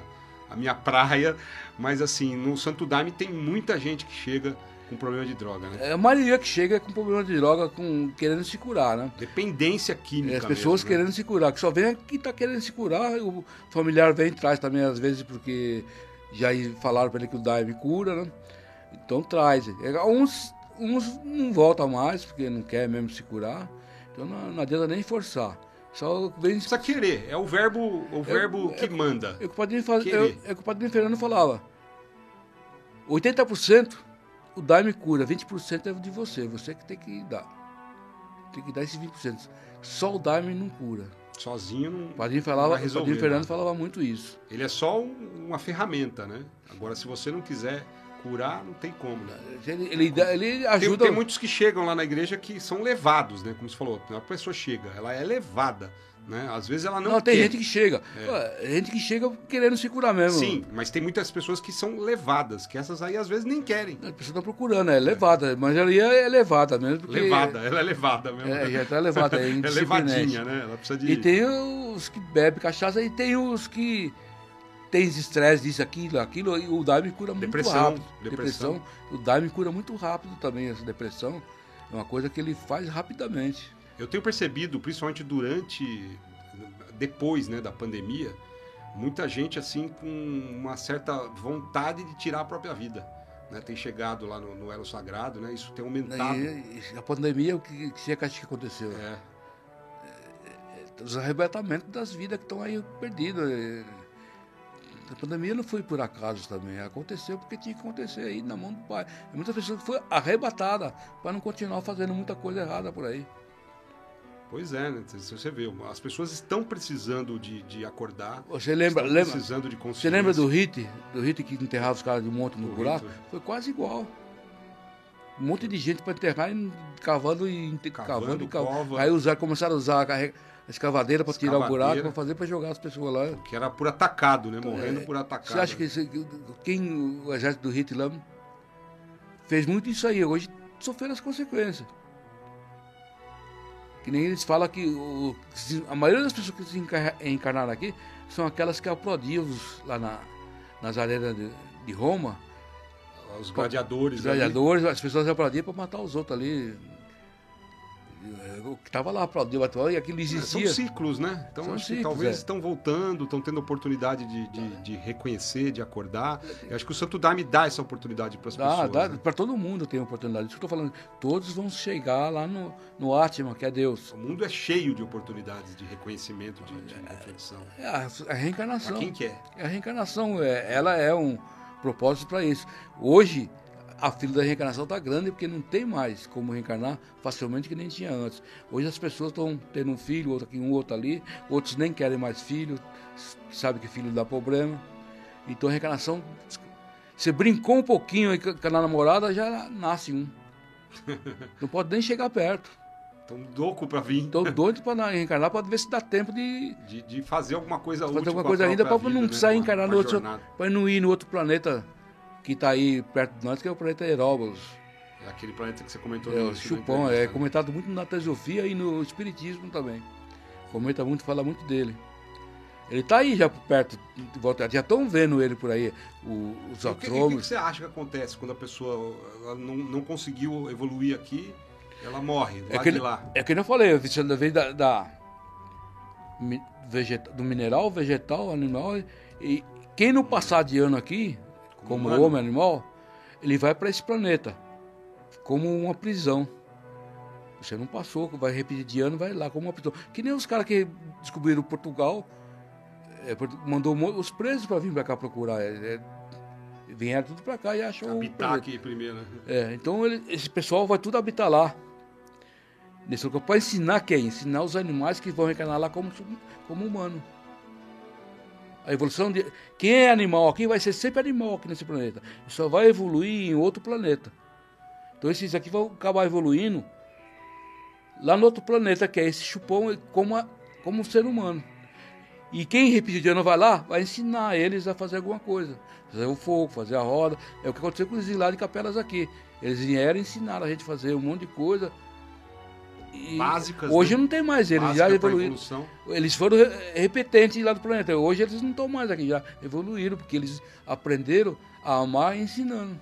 a minha praia. Mas assim, no Santo Daime tem muita gente que chega com problema de droga, né? É a maioria que chega com problema de droga, com, querendo se curar, né? Dependência química. É, As pessoas mesmo, né? querendo se curar, que só vem aqui tá querendo se curar, o familiar vem traz também, às vezes, porque já falaram para ele que o Daime cura, né? Então traz. É, Uns, uns não voltam mais, porque não quer mesmo se curar, então não, não adianta nem forçar. Só vem. Precisa querer, é o verbo, o verbo que manda. É o que o Padrinho, faz, é, é o que o Padrinho Fernando falava. 80% o Daime cura, 20% é de você, você que tem que dar. Tem que dar esses 20%. Só o Daime não cura. Sozinho não. O Padrinho, falava, resolver, Padrinho Fernando né? falava muito isso. Ele é só um- uma ferramenta, né? Agora, se você não quiser curar, não tem como, né? Ele, ele, dá- ele Tem, ajuda. tem muitos que chegam lá na igreja que são levados, né? Como você falou, a pessoa chega, ela é levada, né? Às vezes ela não, Não, tem quer. gente que chega. É. Pô, gente que chega querendo se curar mesmo. Sim, mas tem muitas pessoas que são levadas, que essas aí às vezes nem querem. A pessoa tá procurando, é levada. Mas ali é levada mesmo. Porque Levada, ela é levada mesmo. É, já tá levada. É, É levadinha, né? Ela precisa de. E tem os que bebem cachaça e tem os que tem estresse, disso, aquilo, aquilo, e o Daime cura muito Depressão, rápido. depressão. O Daime cura muito rápido também, essa depressão. É uma coisa que ele faz rapidamente. Eu tenho percebido, principalmente durante, depois né, da pandemia, muita gente assim com uma certa vontade de tirar a própria vida. Né? Tem chegado lá no, no Elo Sagrado, né? Isso tem aumentado. E, a pandemia, o que, que você acha que aconteceu? É, Os arrebentamentos das vidas que estão aí perdidas. É, A pandemia não foi por acaso também, aconteceu porque tinha que acontecer aí na mão do pai. Muitas pessoas foi arrebatada para não continuar fazendo muita coisa errada por aí. Pois é, né? Você vê, as pessoas estão precisando de, de acordar. Você lembra, lembra, precisando de você lembra do Hit? Do Hit que enterrava os caras de um monte no Do buraco? Hit. Foi quase igual. Um monte de gente para enterrar, cavando e Cavando cavando cova. Aí usar, começaram a usar a carre- a escavadeira para tirar o buraco, para fazer para jogar as pessoas lá. Que era por atacado, né? Morrendo por atacado. Você acha que esse- quem o exército do Hitler fez muito isso aí? Hoje sofreu as consequências. Que nem eles falam que o- a maioria das pessoas que se encar- encarnaram aqui são aquelas que aplaudiam os- lá na, nas arenas de, de Roma. Os gladiadores. Os ali. gladiadores, as pessoas aplaudiam para matar os outros ali. O que estava lá aplaudiu, aplaudiu, e aquilo É, São existia. ciclos, né? Então São acho que ciclos, talvez é. estão voltando, estão tendo oportunidade de, de, de reconhecer, de acordar. Eu acho que o Santo Daime dá essa oportunidade para as pessoas. dá, né? para todo mundo tem oportunidade. Isso que eu estou falando. Todos vão chegar lá no, no Atma, que é Deus. O mundo é cheio de oportunidades de reconhecimento, de, de reflexão. É a, a reencarnação. Para quem quer. É a reencarnação, é, ela é um propósito para isso. Hoje, a fila da reencarnação está grande porque não tem mais como reencarnar facilmente que nem tinha antes. Hoje as pessoas estão tendo um filho, outro aqui, um outro ali, outros nem querem mais filho, sabe que filho dá problema. Então a reencarnação, você brincou um pouquinho aí com a namorada, já nasce um. Não pode nem chegar perto. Estão louco para vir, Estou doido para reencarnar para ver se dá tempo de de, de fazer alguma coisa fazer útil alguma com a coisa ainda para não né? precisar com no outro, para não ir no outro planeta que está aí perto de nós, que é o planeta Eróbulos. É aquele planeta que você comentou É, no o início Chupão, é né? comentado muito na teosofia e no espiritismo também. Comenta muito, fala muito dele. Ele está aí já perto, volta, já estão vendo ele por aí, o- os E o que, que astrônomos. você acha que acontece quando a pessoa não, não conseguiu evoluir aqui, ela morre É que, de lá? é que eu falei, Vicente, da vez da, da, do mineral, vegetal, animal. E quem não passar de ano aqui, como Humano. homem animal, ele vai para esse planeta como uma prisão. Você não passou, vai repetir de ano, vai lá como uma prisão. Que nem os caras que descobriram Portugal, é, mandou os presos para vir para cá procurar. É, é, vieram tudo para cá e achou. Habitar aqui primeiro, né? É, então ele, esse pessoal vai tudo habitar lá. Nesse lugar, para ensinar quem? Ensinar os animais que vão reencarnar lá como, como humano. A evolução de. Quem é animal aqui vai ser sempre animal aqui nesse planeta. Só vai evoluir em outro planeta. Então esses aqui vão acabar evoluindo lá no outro planeta, que é esse chupão, como, a, como um ser humano. E quem repetir de ano vai lá, vai ensinar eles a fazer alguma coisa. Fazer o fogo, fazer a roda. É o que aconteceu com os lá de capelas aqui. Eles vieram ensinar a gente a fazer um monte de coisa. E Básicas. Hoje né? não tem mais, eles já evoluíram. Eles foram repetentes lá do planeta. Hoje eles não estão mais aqui, já evoluíram, porque eles aprenderam a amar ensinando.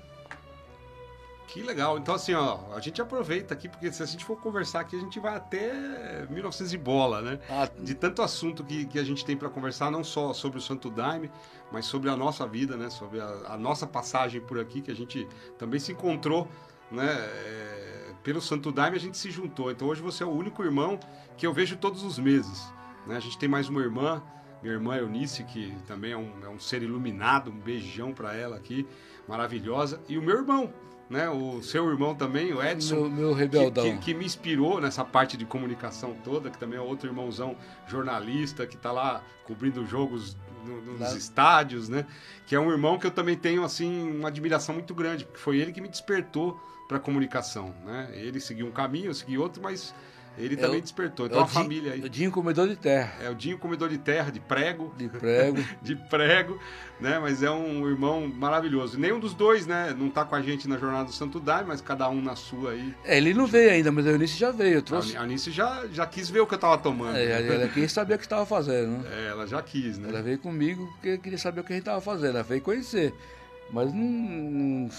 Que legal. Então, assim, ó, a gente aproveita aqui, porque se a gente for conversar aqui, a gente vai até 1900 e bola, né? Ah, de tanto assunto que, que a gente tem para conversar, não só sobre o Santo Daime, mas sobre a nossa vida, né? Sobre a, a nossa passagem por aqui, que a gente também se encontrou, né? É, pelo Santo Daime, a gente se juntou. Então, hoje você é o único irmão que eu vejo todos os meses. Né? A gente tem mais uma irmã, minha irmã Eunice, que também é um, é um ser iluminado, um beijão para ela aqui, maravilhosa. E o meu irmão, né? O seu irmão também, o Edson. Meu, meu rebeldão. Que, que, que, me inspirou nessa parte de comunicação toda, que também é outro irmãozão jornalista que está lá cobrindo jogos no, nos claro. estádios, né? Que é um irmão que eu também tenho, assim, uma admiração muito grande, porque foi ele que me despertou para comunicação, né? Ele seguiu um caminho, eu segui outro, mas ele é também despertou. Então é a família aí. O Dinho comedor de terra. É o Dinho comedor de terra, de prego. De prego. de prego, né? Mas é um irmão maravilhoso. Nenhum dos dois, né? Não tá com a gente na jornada do Santo Daime, mas cada um na sua aí. É, ele não veio ainda, mas a Eunice já veio. Eu trouxe... A Eunice já, já quis ver o que eu tava tomando. É, ela quis saber o que estava fazendo, né? É, ela já quis, né? Ela veio comigo porque queria saber o que a gente tava fazendo. Ela veio conhecer. Mas não, não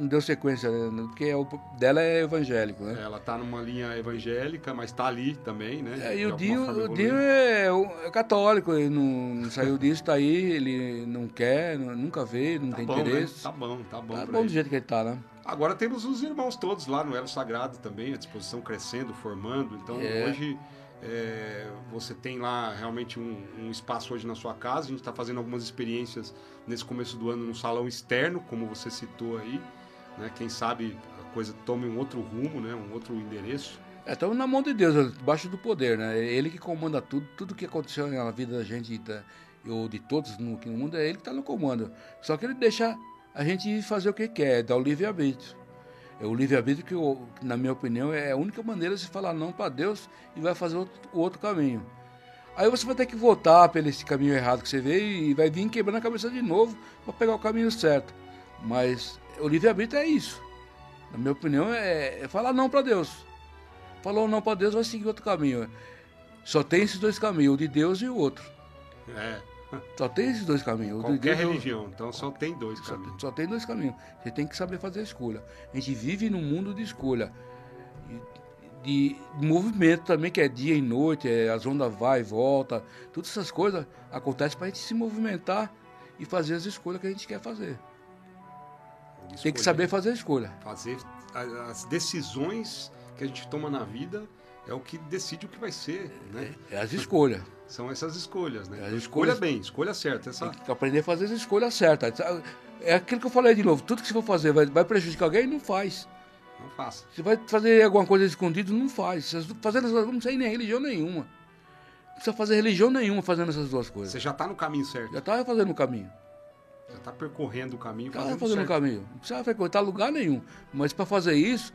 não deu sequência, né? porque é o dela é evangélico, né? Ela tá numa linha evangélica, mas tá ali também, né? É, e o Dinho, o Dinho é, é, católico, ele não, saiu disso, tá aí, ele não quer, nunca vê, não tá tem bom, né? interesse. Né? Tá bom, tá bom. Tá bom do jeito que ele tá, né? Agora temos os irmãos todos lá no Elo Sagrado também, à disposição crescendo, formando. Então é. hoje é, você tem lá realmente um, um, espaço hoje na sua casa. A gente está fazendo algumas experiências nesse começo do ano no salão externo, como você citou aí. Né? Quem sabe a coisa tome um outro rumo, né? um outro endereço. É, estamos na mão de Deus, debaixo do poder, né? É ele que comanda tudo, tudo que aconteceu na vida da gente da, ou de todos no, no mundo, é ele que está no comando. Só que ele deixa a gente fazer o que quer, dar o livre-arbítrio. É o livre-arbítrio que, eu, na minha opinião, é a única maneira de se falar não para Deus e vai fazer outro, o outro caminho. Aí você vai ter que voltar pelo esse caminho errado que você veio e vai vir quebrando a cabeça de novo para pegar o caminho certo. Mas o livre-arbítrio é isso. Na minha opinião, é, é falar não para Deus. Falou não para Deus, vai seguir outro caminho. Só tem esses dois caminhos, o de Deus e o outro. É. Só tem esses dois caminhos. Qualquer de religião, então só tem dois caminhos. Só, só, tem dois caminhos. Você tem que saber fazer a escolha. A gente vive num mundo de escolha. De, de movimento também, que é dia e noite, é, as ondas vai e volta. Todas essas coisas acontecem para a gente se movimentar e fazer as escolhas que a gente quer fazer. Escolher, Tem que saber fazer a escolha. Fazer as decisões que a gente toma na vida é o que decide o que vai ser, né? É, é as escolhas. São essas escolhas, né? É as escolhas, escolha bem, escolha certa. Essa... Tem que aprender a fazer as escolhas certas. É aquilo que eu falei de novo. Tudo que você for fazer vai, vai prejudicar alguém, não faz. Não faça. Você vai fazer alguma coisa escondido, não faz. Fazendo essas coisas, não sei nem religião nenhuma. Não precisa fazer religião nenhuma fazendo essas duas coisas. Você já está no caminho certo. Já está fazendo o caminho. Já está percorrendo o caminho. Está fazendo o caminho. Não precisa frequentar lugar nenhum. Mas para fazer isso,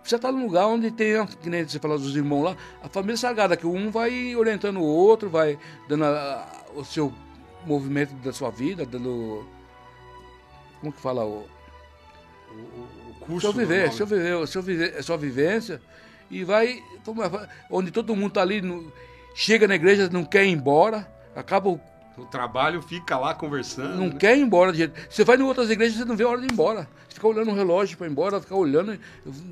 precisa estar num lugar onde tem, que nem você falou dos irmãos lá, a família sagrada, que um vai orientando o outro, vai dando a, a, o seu movimento da sua vida, dando. Como que fala? O, o, o curso. Seu viver, seu viver, seu viver, sua vivência. E vai. Onde todo mundo está ali, no, chega na igreja, não quer ir embora, acaba O trabalho fica lá conversando. Não né? quer ir embora. De jeito. Você vai em outras igrejas, você não vê a hora de ir embora. Você fica olhando o relógio para ir embora, fica olhando,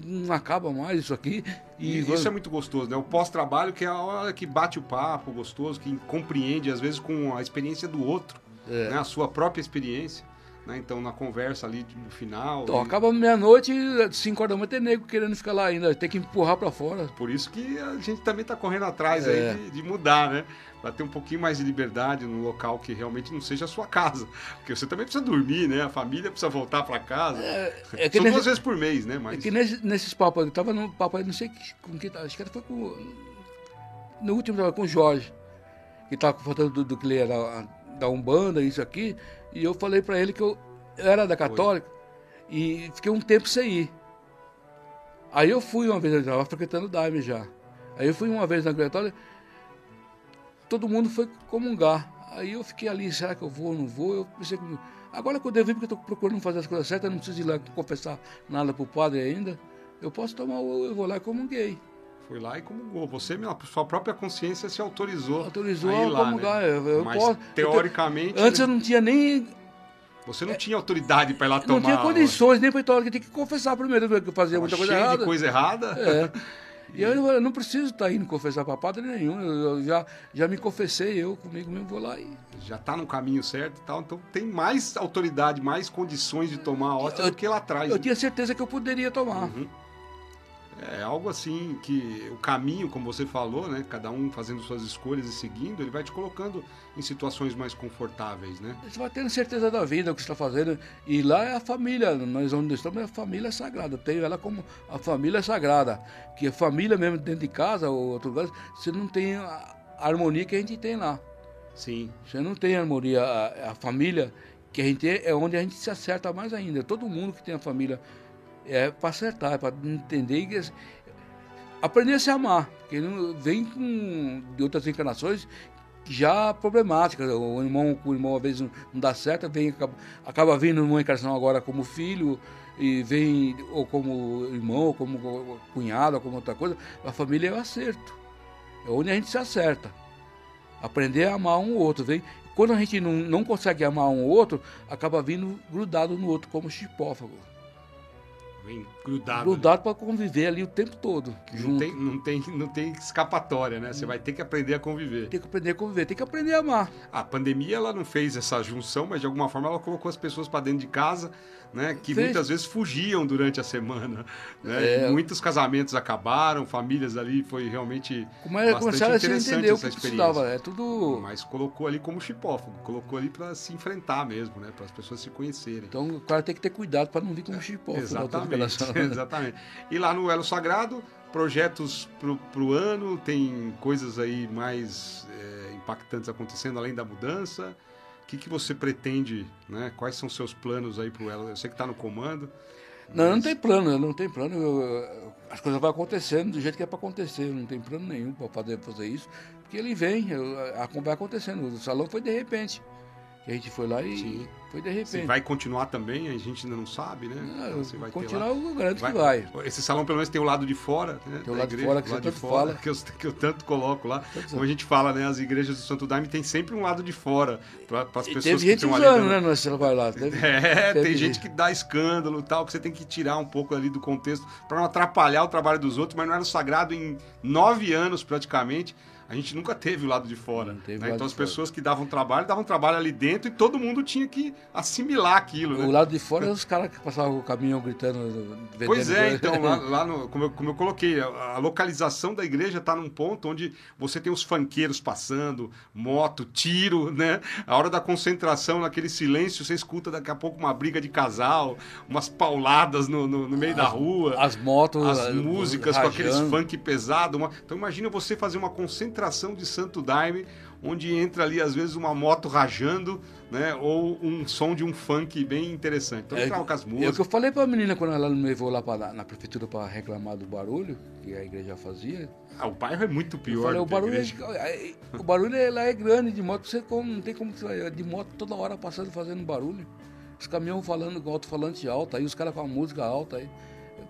não acaba mais isso aqui. E, isso é muito gostoso, né? O pós-trabalho, que é a hora que bate o papo gostoso, que compreende, às vezes, com a experiência do outro, é. né? a sua própria experiência. Né? Então, na conversa ali no final. Então, e... acaba meia-noite, 5 horas da manhã, tem nego querendo ficar lá ainda, tem que empurrar para fora. Por isso que a gente também está correndo atrás é. aí de, de mudar, né? para ter um pouquinho mais de liberdade no local que realmente não seja a sua casa. Porque você também precisa dormir, né? A família precisa voltar para casa. É, é São nesse, duas vezes por mês, né? Mas... É que nesse, nesses papos, eu tava no papo, não sei com que acho que foi com. No último tava com o Jorge, que tava falando do, do que ele era da Umbanda, isso aqui, e eu falei para ele que eu era da Católica foi. e fiquei um tempo sem ir. Aí eu fui uma vez, eu estava frequentando o Daime já. Aí eu fui uma vez na Católica todo mundo foi comungar. Aí eu fiquei ali, será que eu vou ou não vou? Eu pensei. Agora que eu devo ir, porque eu estou procurando fazer as coisas certas, não preciso ir lá confessar nada para o padre ainda. Eu posso tomar, eu vou lá e comunguei. Foi lá e comungou. Você, sua própria consciência se autorizou. Autorizou a, a comungar. Né? Eu, eu Mas, posso, teoricamente. Eu, antes eu não tinha nem. Você não é, tinha autoridade para ir lá tomar. Não tinha condições nem para ir tomar, tinha que confessar primeiro que eu fazia muita coisa errada. de coisa errada? É. E eu, eu não preciso estar tá indo confessar para padre nenhum. Eu, eu, já, já me confessei, eu comigo mesmo vou lá e. Já está no caminho certo e tal. Então tem mais autoridade, mais condições de tomar a hóstia do que lá atrás. Eu né? tinha certeza que eu poderia tomar. Uhum. É algo assim que o caminho, como você falou, né? Cada um fazendo suas escolhas e seguindo, ele vai te colocando em situações mais confortáveis, né? Você vai tendo certeza da vida, o que está fazendo. E lá é a família, nós onde estamos é a família sagrada. Eu tenho ela como a família sagrada. Que a família mesmo dentro de casa ou outro lugar, você não tem a harmonia que a gente tem lá. Sim. Você não tem harmonia. A, a família que a gente é, é onde a gente se acerta mais ainda. Todo mundo que tem a família é para acertar, é para entender e aprender a se amar. Porque vem com, de outras encarnações já problemáticas. O irmão com o irmão às vezes não dá certo, vem, acaba, acaba vindo numa encarnação agora como filho, e vem ou como irmão, ou como cunhado, ou como outra coisa. A família é o acerto. É onde a gente se acerta. Aprender a amar um outro. Vem, quando a gente não, não consegue amar um outro, acaba vindo grudado no outro, como chipófago. Vem grudado. Grudado para conviver ali o tempo todo. Não tem, não, tem, não tem escapatória, né? Você vai ter que aprender a conviver. Tem que aprender a conviver, tem que aprender a amar. A pandemia ela não fez essa junção, mas de alguma forma ela colocou as pessoas para dentro de casa né, que Fez. muitas vezes fugiam durante a semana. Né? É. Muitos casamentos acabaram, famílias ali, foi realmente Como bastante interessante essa experiência. É tudo... Mas colocou ali como chipófago, colocou ali para se enfrentar mesmo, né, para as pessoas se conhecerem. Então o cara tem que ter cuidado para não vir como chipófago. Exatamente, exatamente. E lá no Elo Sagrado, projetos para o ano, tem coisas aí mais é, impactantes acontecendo além da mudança que, que você pretende, né? Quais são seus planos aí para o Elo? Eu sei que está no comando. Não, mas... não tem plano, não tem plano. Eu, as coisas vão acontecendo do jeito que é para acontecer. Não tem plano nenhum para fazer, fazer isso. Porque ele vem, eu, a, vai acontecendo. O salão foi de repente. Que a gente foi lá e Sim. foi de repente. Se vai continuar também, a gente ainda não sabe, né? Não, então, vai continuar, eu garanto vai, que vai. Esse salão pelo menos tem o lado de fora, né? Tem o lado igreja, de fora que você tanto fora, fala. Que eu, que eu tanto coloco lá. Como a gente fala, né? As igrejas do Santo Daime tem sempre um lado de fora para as pessoas teve que gente estão usando, ali. Dando... né? Vai lá. Teve, é, teve tem gente que dá escândalo tal, que você tem que tirar um pouco ali do contexto para não atrapalhar o trabalho dos outros, mas não era sagrado em nove anos praticamente a gente nunca teve o lado de fora. Né? Então as pessoas fora. que davam trabalho, davam trabalho ali dentro e todo mundo tinha que assimilar aquilo. Né? O lado de fora os caras que passavam o caminhão gritando. Pois é, então, lá, lá no, como, eu, como eu coloquei, a, a localização da igreja está num ponto onde você tem os fanqueiros passando, moto, tiro, né? A hora da concentração, naquele silêncio, você escuta daqui a pouco uma briga de casal, umas pauladas no, no, no meio as, da rua. As motos. As eh, músicas rajando. com aqueles funk pesado. Uma... Então imagina você fazer uma concentração concentração de Santo Daime, onde entra ali às vezes uma moto rajando, né? Ou um som de um funk bem interessante. Então é, com as músicas. É o que eu falei para a menina quando ela me levou lá pra, na prefeitura para reclamar do barulho que a igreja fazia. Ah, o bairro é muito pior. Falei, o barulho, é, o barulho é, lá é grande de moto, você não tem como de moto toda hora passando fazendo barulho. Os caminhões falando com alto-falante alto, aí os caras com a música alta aí.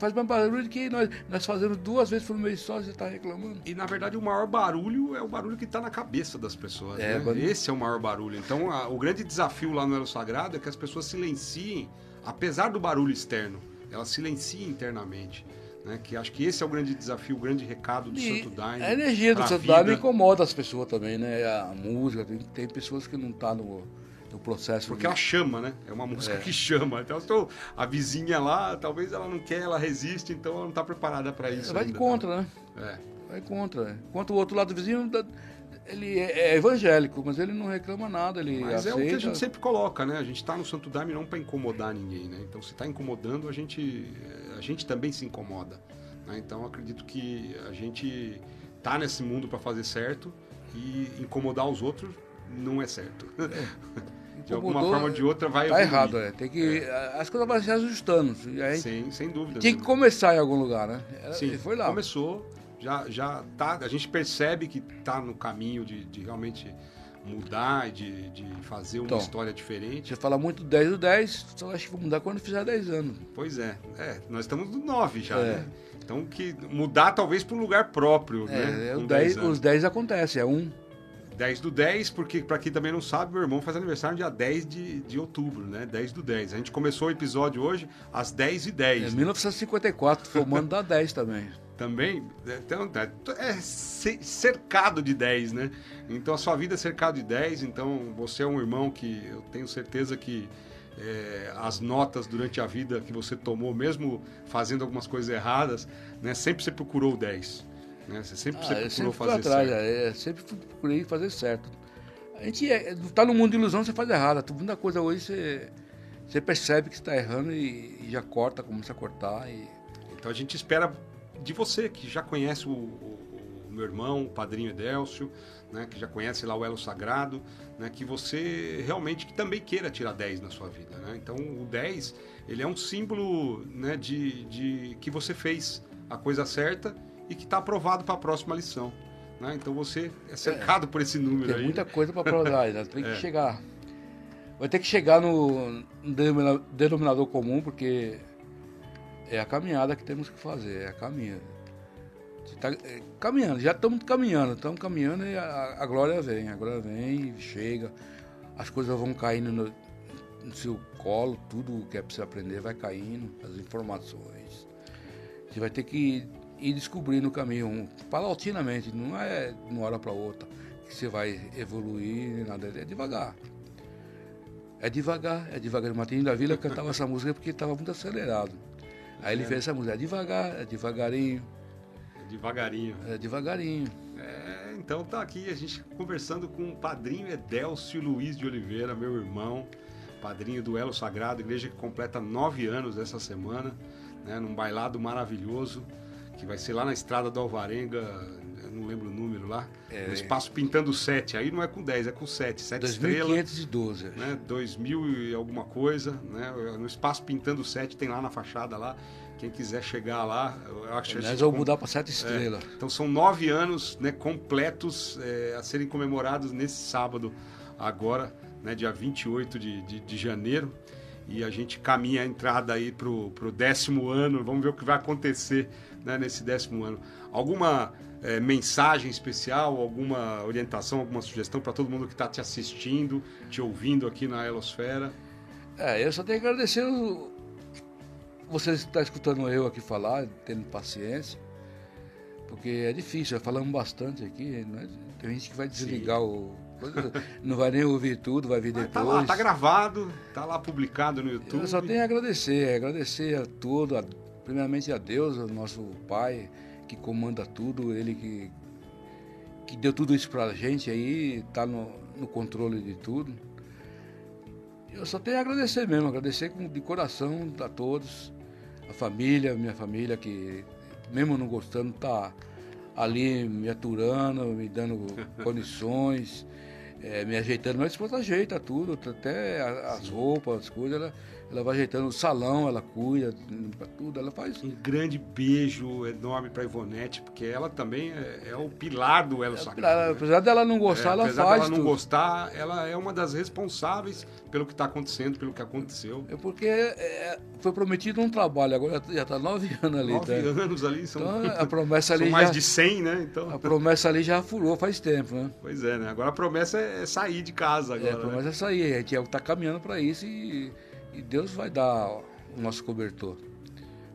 Faz mais barulho que nós, nós fazemos duas vezes por mês só, você está reclamando. E na verdade o maior barulho é o barulho que está na cabeça das pessoas. É, né? Esse é o maior barulho. Então a, o grande desafio lá no Elo Sagrado é que as pessoas silenciem, apesar do barulho externo, elas silenciem internamente. Né? Que acho que esse é o grande desafio, o grande recado do e Santo Daime. A energia do Santo Daime incomoda as pessoas também, né? A música, tem, tem pessoas que não estão tá no, no processo. Porque de... ela chama, né? É uma música é. que chama. Então, a vizinha lá, talvez ela não quer, ela resiste, então ela não está preparada para isso. Vai ainda, contra, tá? né? É. Vai contra. Enquanto o outro lado do vizinho ele é, é evangélico, mas ele não reclama nada, ele Mas aceita. é o que a gente sempre coloca, né? A gente está no Santo Daime não para incomodar ninguém, né? Então, se está incomodando, a gente, a gente também se incomoda. Né? Então, acredito que a gente tá nesse mundo para fazer certo e incomodar os outros não é certo. É. De alguma forma ou de outra vai Tá errado, é. Tem que, é. As coisas vão se ajustando. Aí, sem, sem dúvida. Tinha que começar em algum lugar, né? Sim, foi lá. Começou já, já tá, a gente percebe que está no caminho de, de realmente mudar, de, de fazer uma então, história diferente. Você fala muito 10 do 10, só acho que vou mudar quando fizer 10 anos. Pois é, é nós estamos no 9 já, é. né? Então que mudar talvez para um lugar próprio, é, né? É, 10, 10 os 10 acontece, é um 10 do 10, porque para quem também não sabe, meu irmão faz aniversário no dia 10 de, de outubro, né? 10 do 10. A gente começou o episódio hoje às 10 e 10. É 1954, formando da 10 também também então, é cercado de 10, né? Então a sua vida é cercada de 10, então você é um irmão que eu tenho certeza que é, as notas durante a vida que você tomou, mesmo fazendo algumas coisas erradas, né, sempre você procurou 10. Né? Você sempre, ah, você procurou sempre fazer atrás, certo. É, sempre procurei fazer certo. A gente está é, no mundo de ilusão, você faz errado. Muita coisa hoje você, você percebe que está errando e, e, já corta, começa a cortar. E... Então a gente espera de você, que já conhece o, o, o meu irmão, o padrinho Edélcio, né, que já conhece lá o Elo Sagrado, né, que você realmente que também queira tirar 10 na sua vida. Né? Então, o 10, ele é um símbolo né, de, de que você fez a coisa certa e que está aprovado para a próxima lição. Né? Então, você é cercado é, por esse número tem aí. Tem muita coisa para provar, ainda tem que é. chegar. Vai ter que chegar no denominador comum, porque é a caminhada que temos que fazer, é a caminhada. Tá, é, caminhando, já estamos caminhando, estamos caminhando e a, a, glória vem, a glória vem, chega, as coisas vão caindo no, no seu colo, tudo que é para você aprender vai caindo, as informações. Você vai ter que ir descobrindo o caminho, paulatinamente, não é de uma hora para outra que você vai evoluir, nada, é devagar. É devagar, é devagar. O Martinho da Vila cantava essa música porque estava muito acelerado. Aí ele é. fez essa música, é devagar, é devagarinho. É devagarinho. É devagarinho. É, então tá aqui a gente conversando com o padrinho Edélcio Luiz de Oliveira, meu irmão, padrinho do Elo Sagrado, igreja que completa nove anos essa semana, né, num bailado maravilhoso, que vai ser lá na estrada do Alvarenga, não lembro o número lá, é, no espaço Pintando 7. Aí não é com 10, é com 7. 7 2512. estrelas. Né? 2000 e alguma coisa. Né? No espaço Pintando 7 tem lá na fachada lá. Quem quiser chegar lá, eu acho que. Nós vamos mudar para 7 estrelas. É, então são nove anos né, completos é, a serem comemorados nesse sábado, agora, né, dia 28 de, de, de janeiro e a gente caminha a entrada aí para o décimo ano. Vamos ver o que vai acontecer né, nesse décimo ano. Alguma é, mensagem especial, alguma orientação, alguma sugestão para todo mundo que está te assistindo, te ouvindo aqui na Elosfera? É, eu só tenho que agradecer o... você está escutando eu aqui falar, tendo paciência, porque é difícil, falamos bastante aqui, né? tem gente que vai desligar Sim. o não vai nem ouvir tudo, vai vir depois. Tá lá, tá gravado, tá lá publicado no YouTube. Eu só tenho a agradecer, agradecer a tudo, a, primeiramente a Deus, o nosso Pai, que comanda tudo, ele que, que deu tudo isso pra gente aí, tá no, no controle de tudo. Eu só tenho a agradecer mesmo, agradecer de coração a todos, a família, minha família que, mesmo não gostando, tá ali me aturando, me dando condições, é, me ajeitando. Minha esposa ajeita tudo, até as roupas, as coisas, ela ela vai ajeitando o salão, ela cuida, limpa tudo, ela faz. Um grande beijo enorme para Ivonete, porque ela também é, é o pilar do Elo é, Sagrado. Né? Apesar dela não gostar, é, ela apesar faz. Apesar dela não gostar, ela é uma das responsáveis pelo que está acontecendo, pelo que aconteceu. É porque é, foi prometido um trabalho, agora já está nove anos ali. Nove tá? anos ali, são, então, a promessa ali são mais já, de cem, né? Então... A promessa ali já furou faz tempo, né? Pois é, né? Agora a promessa é sair de casa agora. É, a promessa né? é sair, a gente está caminhando para isso e e Deus vai dar o nosso cobertor.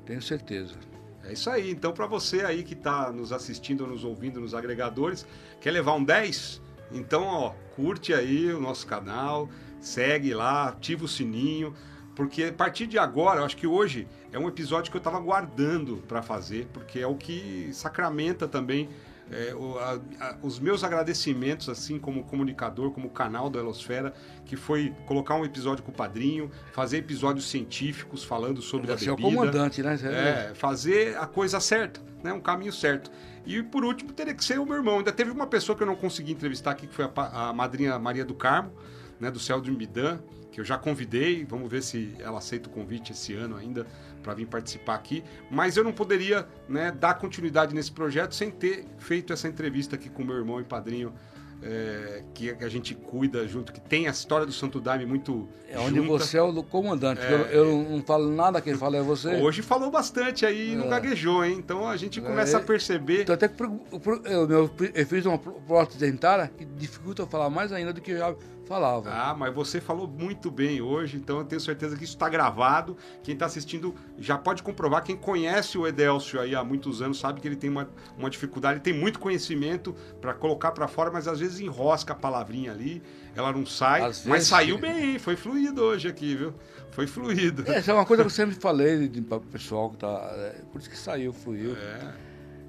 Tenho certeza. É isso aí. Então, para você aí que está nos assistindo, nos ouvindo nos agregadores, quer levar um 10? Então, ó, curte aí o nosso canal, segue lá, ativa o sininho, porque a partir de agora, eu acho que hoje é um episódio que eu estava guardando para fazer, porque é o que sacramenta também é, o, a, a, os meus agradecimentos, assim como comunicador, como canal da Elosfera, que foi colocar um episódio com o padrinho, fazer episódios científicos falando sobre Você a bebida. é o comandante, né? É, fazer a coisa certa, né? um caminho certo. E por último, teria que ser o meu irmão. Ainda teve uma pessoa que eu não consegui entrevistar aqui, que foi a, a madrinha Maria do Carmo, né, do Céu do Imbidan, que eu já convidei, vamos ver se ela aceita o convite esse ano ainda para vir participar aqui, mas eu não poderia né, dar continuidade nesse projeto sem ter feito essa entrevista aqui com meu irmão e padrinho é, que a gente cuida junto, que tem a história do Santo Daime muito. É onde junta. você é o comandante. É, eu, eu, não falo nada, quem fala é você. Hoje falou bastante aí e é. não gaguejou, hein? Então a gente começa é, a perceber. Então, até que eu, eu, eu fiz uma prótese dentária que dificulta eu falar mais ainda do que eu já falava. Ah, mas você falou muito bem hoje, então eu tenho certeza que isso está gravado. Quem está assistindo já pode comprovar. Quem conhece o Edelcio aí há muitos anos sabe que ele tem uma, uma dificuldade, ele tem muito conhecimento para colocar para fora, mas às vezes enrosca a palavrinha ali, ela não sai. Às mas vezes... saiu bem, foi fluido hoje aqui, viu? Foi fluido. É, essa é uma coisa que eu sempre falei para o pessoal que tá. É, por isso que saiu, fluiu. É.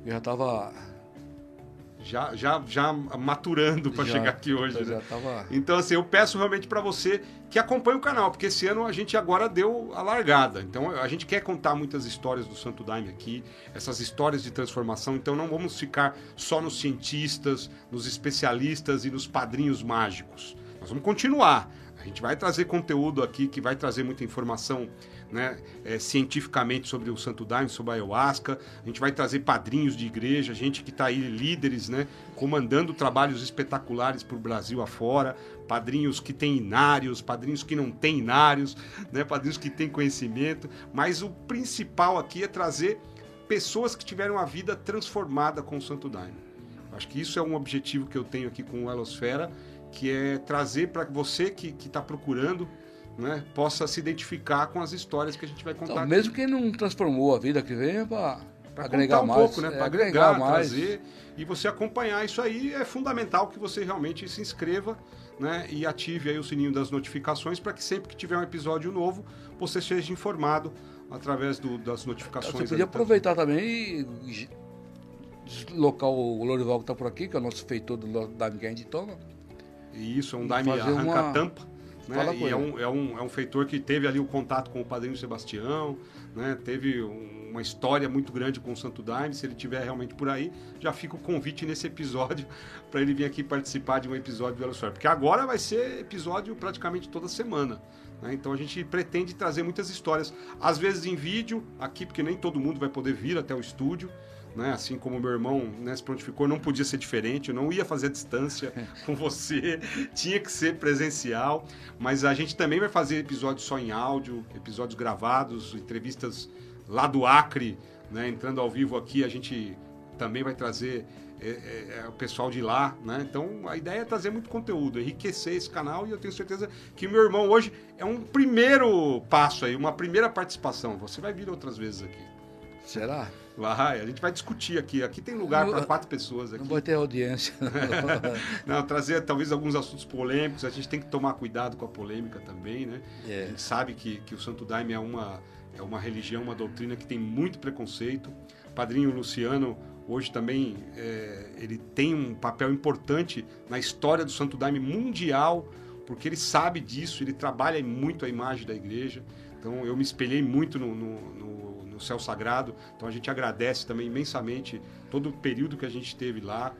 Eu já estava já, já, já maturando para chegar aqui hoje. Né? Tava... Então, assim, eu peço realmente para você que acompanhe o canal, porque esse ano a gente agora deu a largada. Então, a gente quer contar muitas histórias do Santo Daime aqui, essas histórias de transformação. Então, não vamos ficar só nos cientistas, nos especialistas e nos padrinhos mágicos. Nós vamos continuar. A gente vai trazer conteúdo aqui que vai trazer muita informação né, é, cientificamente sobre o Santo Daime, sobre a ayahuasca. A gente vai trazer padrinhos de igreja, gente que está aí, líderes, né, comandando trabalhos espetaculares para o Brasil afora, padrinhos que têm inários, padrinhos que não têm inários, né, padrinhos que têm conhecimento. Mas o principal aqui é trazer pessoas que tiveram a vida transformada com o Santo Daime. Acho que isso é um objetivo que eu tenho aqui com o Elosfera, que é trazer para você que está procurando né, possa se identificar com as histórias que a gente vai contar. Então, mesmo quem não transformou a vida que vem é para agregar um mais, pouco, né? É, para agregar, agregar mais. trazer e você acompanhar isso aí é fundamental que você realmente se inscreva, né, e ative aí o sininho das notificações para que sempre que tiver um episódio novo você seja informado através do, das notificações. Você podia aproveitar também e deslocar o Lorival que está por aqui, que é o nosso feitor do Daime que a gente toma. Isso, é um Daime arranca-tampa. Né? E é um, é, um, é um feitor que teve ali o contato com o padrinho Sebastião, né? teve um, uma história muito grande com o Santo Daime. Se ele tiver realmente por aí, já fica o convite nesse episódio para ele vir aqui participar de um episódio do Velocidade. Porque agora vai ser episódio praticamente toda semana. Né? Então a gente pretende trazer muitas histórias, às vezes em vídeo, aqui, porque nem todo mundo vai poder vir até o estúdio né? Assim como meu irmão né, se prontificou, não podia ser diferente, eu não ia fazer distância com você, tinha que ser presencial, mas a gente também vai fazer episódios só em áudio, episódios gravados, entrevistas lá do Acre, né? Entrando ao vivo aqui, a gente também vai trazer é, é, é, o pessoal de lá, né? Então a ideia é trazer muito conteúdo, enriquecer esse canal e eu tenho certeza que meu irmão hoje é um primeiro passo aí, uma primeira participação. Você vai vir outras vezes aqui. Será? Vai, a gente vai discutir aqui. Aqui tem lugar para quatro pessoas. Aqui. Não vai ter audiência. não, trazer talvez alguns assuntos polêmicos. A gente tem que tomar cuidado com a polêmica também, né? É. A gente sabe que, que o Santo Daime é uma, é uma religião, uma doutrina que tem muito preconceito. Padrinho Luciano, hoje também, é, ele tem um papel importante na história do Santo Daime mundial, porque ele sabe disso, ele trabalha muito a imagem da igreja. Então eu me espelhei muito no, no, no no céu sagrado. Então a gente agradece também imensamente todo o período que a gente teve lá,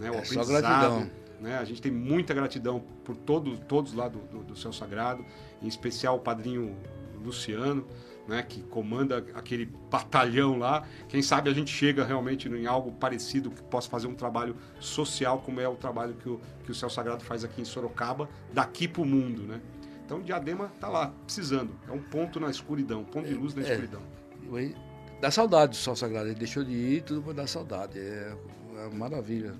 né, o é aprendizado. Né? A gente tem muita gratidão por todo, todos lá do, do, do céu sagrado, em especial o padrinho Luciano, né, que comanda aquele batalhão lá. Quem sabe a gente chega realmente em algo parecido que possa fazer um trabalho social, como é o trabalho que o, que o Céu Sagrado faz aqui em Sorocaba, daqui para o mundo, né? Então Diadema está lá, precisando. É um ponto na escuridão, um ponto de luz na é, escuridão. É, dá saudade do Sol Sagrado. Ele deixou de ir, tudo para dar saudade. É, é maravilha.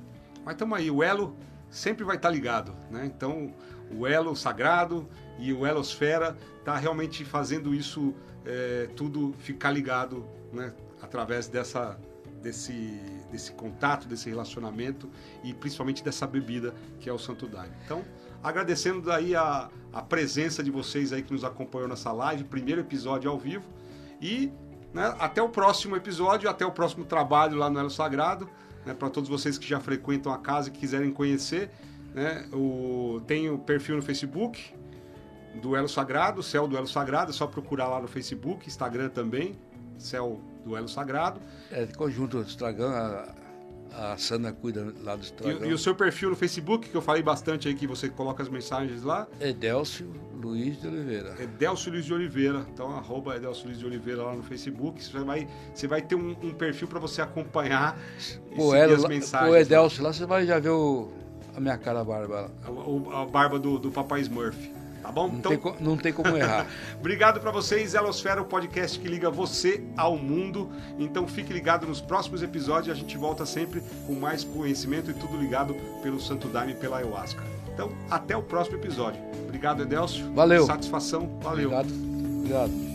Mas estamos aí, o elo sempre vai estar tá ligado, né? Então, o elo sagrado e o elosfera está realmente fazendo isso é, tudo ficar ligado, né? Através dessa desse desse contato, desse relacionamento e principalmente dessa bebida que é o Santo Daime. Então, agradecendo daí a, a presença de vocês aí que nos acompanhou nessa live, primeiro episódio ao vivo e né, até o próximo episódio, até o próximo trabalho lá no Elo Sagrado né, para todos vocês que já frequentam a casa e quiserem conhecer. Né, o, tem o perfil no Facebook, Duelo Sagrado, Céu Duelo Sagrado, é só procurar lá no Facebook, Instagram também, Céu Duelo Sagrado. É, conjunto, Instagram, a Sandra cuida lá do Estragão. E, e, o seu perfil no Facebook, que eu falei bastante aí, que você coloca as mensagens lá? Edelcio Luiz de Oliveira. Edelcio Luiz de Oliveira. Então, arroba Edelcio Luiz de Oliveira lá no Facebook. Você vai, você vai ter um, um perfil para você acompanhar pô, ela, as mensagens. O Edelcio lá. lá, você vai já ver o, a minha cara a barba. A, a barba do, do Papai Smurf. Tá bom? Não, então... tem, não tem como errar. Obrigado para vocês, Elosfera, o podcast que liga você ao mundo. Então fique ligado nos próximos episódios. A gente volta sempre com mais conhecimento e tudo ligado pelo Santo Daime e pela Ayahuasca. Então, até o próximo episódio. Obrigado, Edelcio. Valeu. Satisfação. Valeu. Obrigado. Obrigado.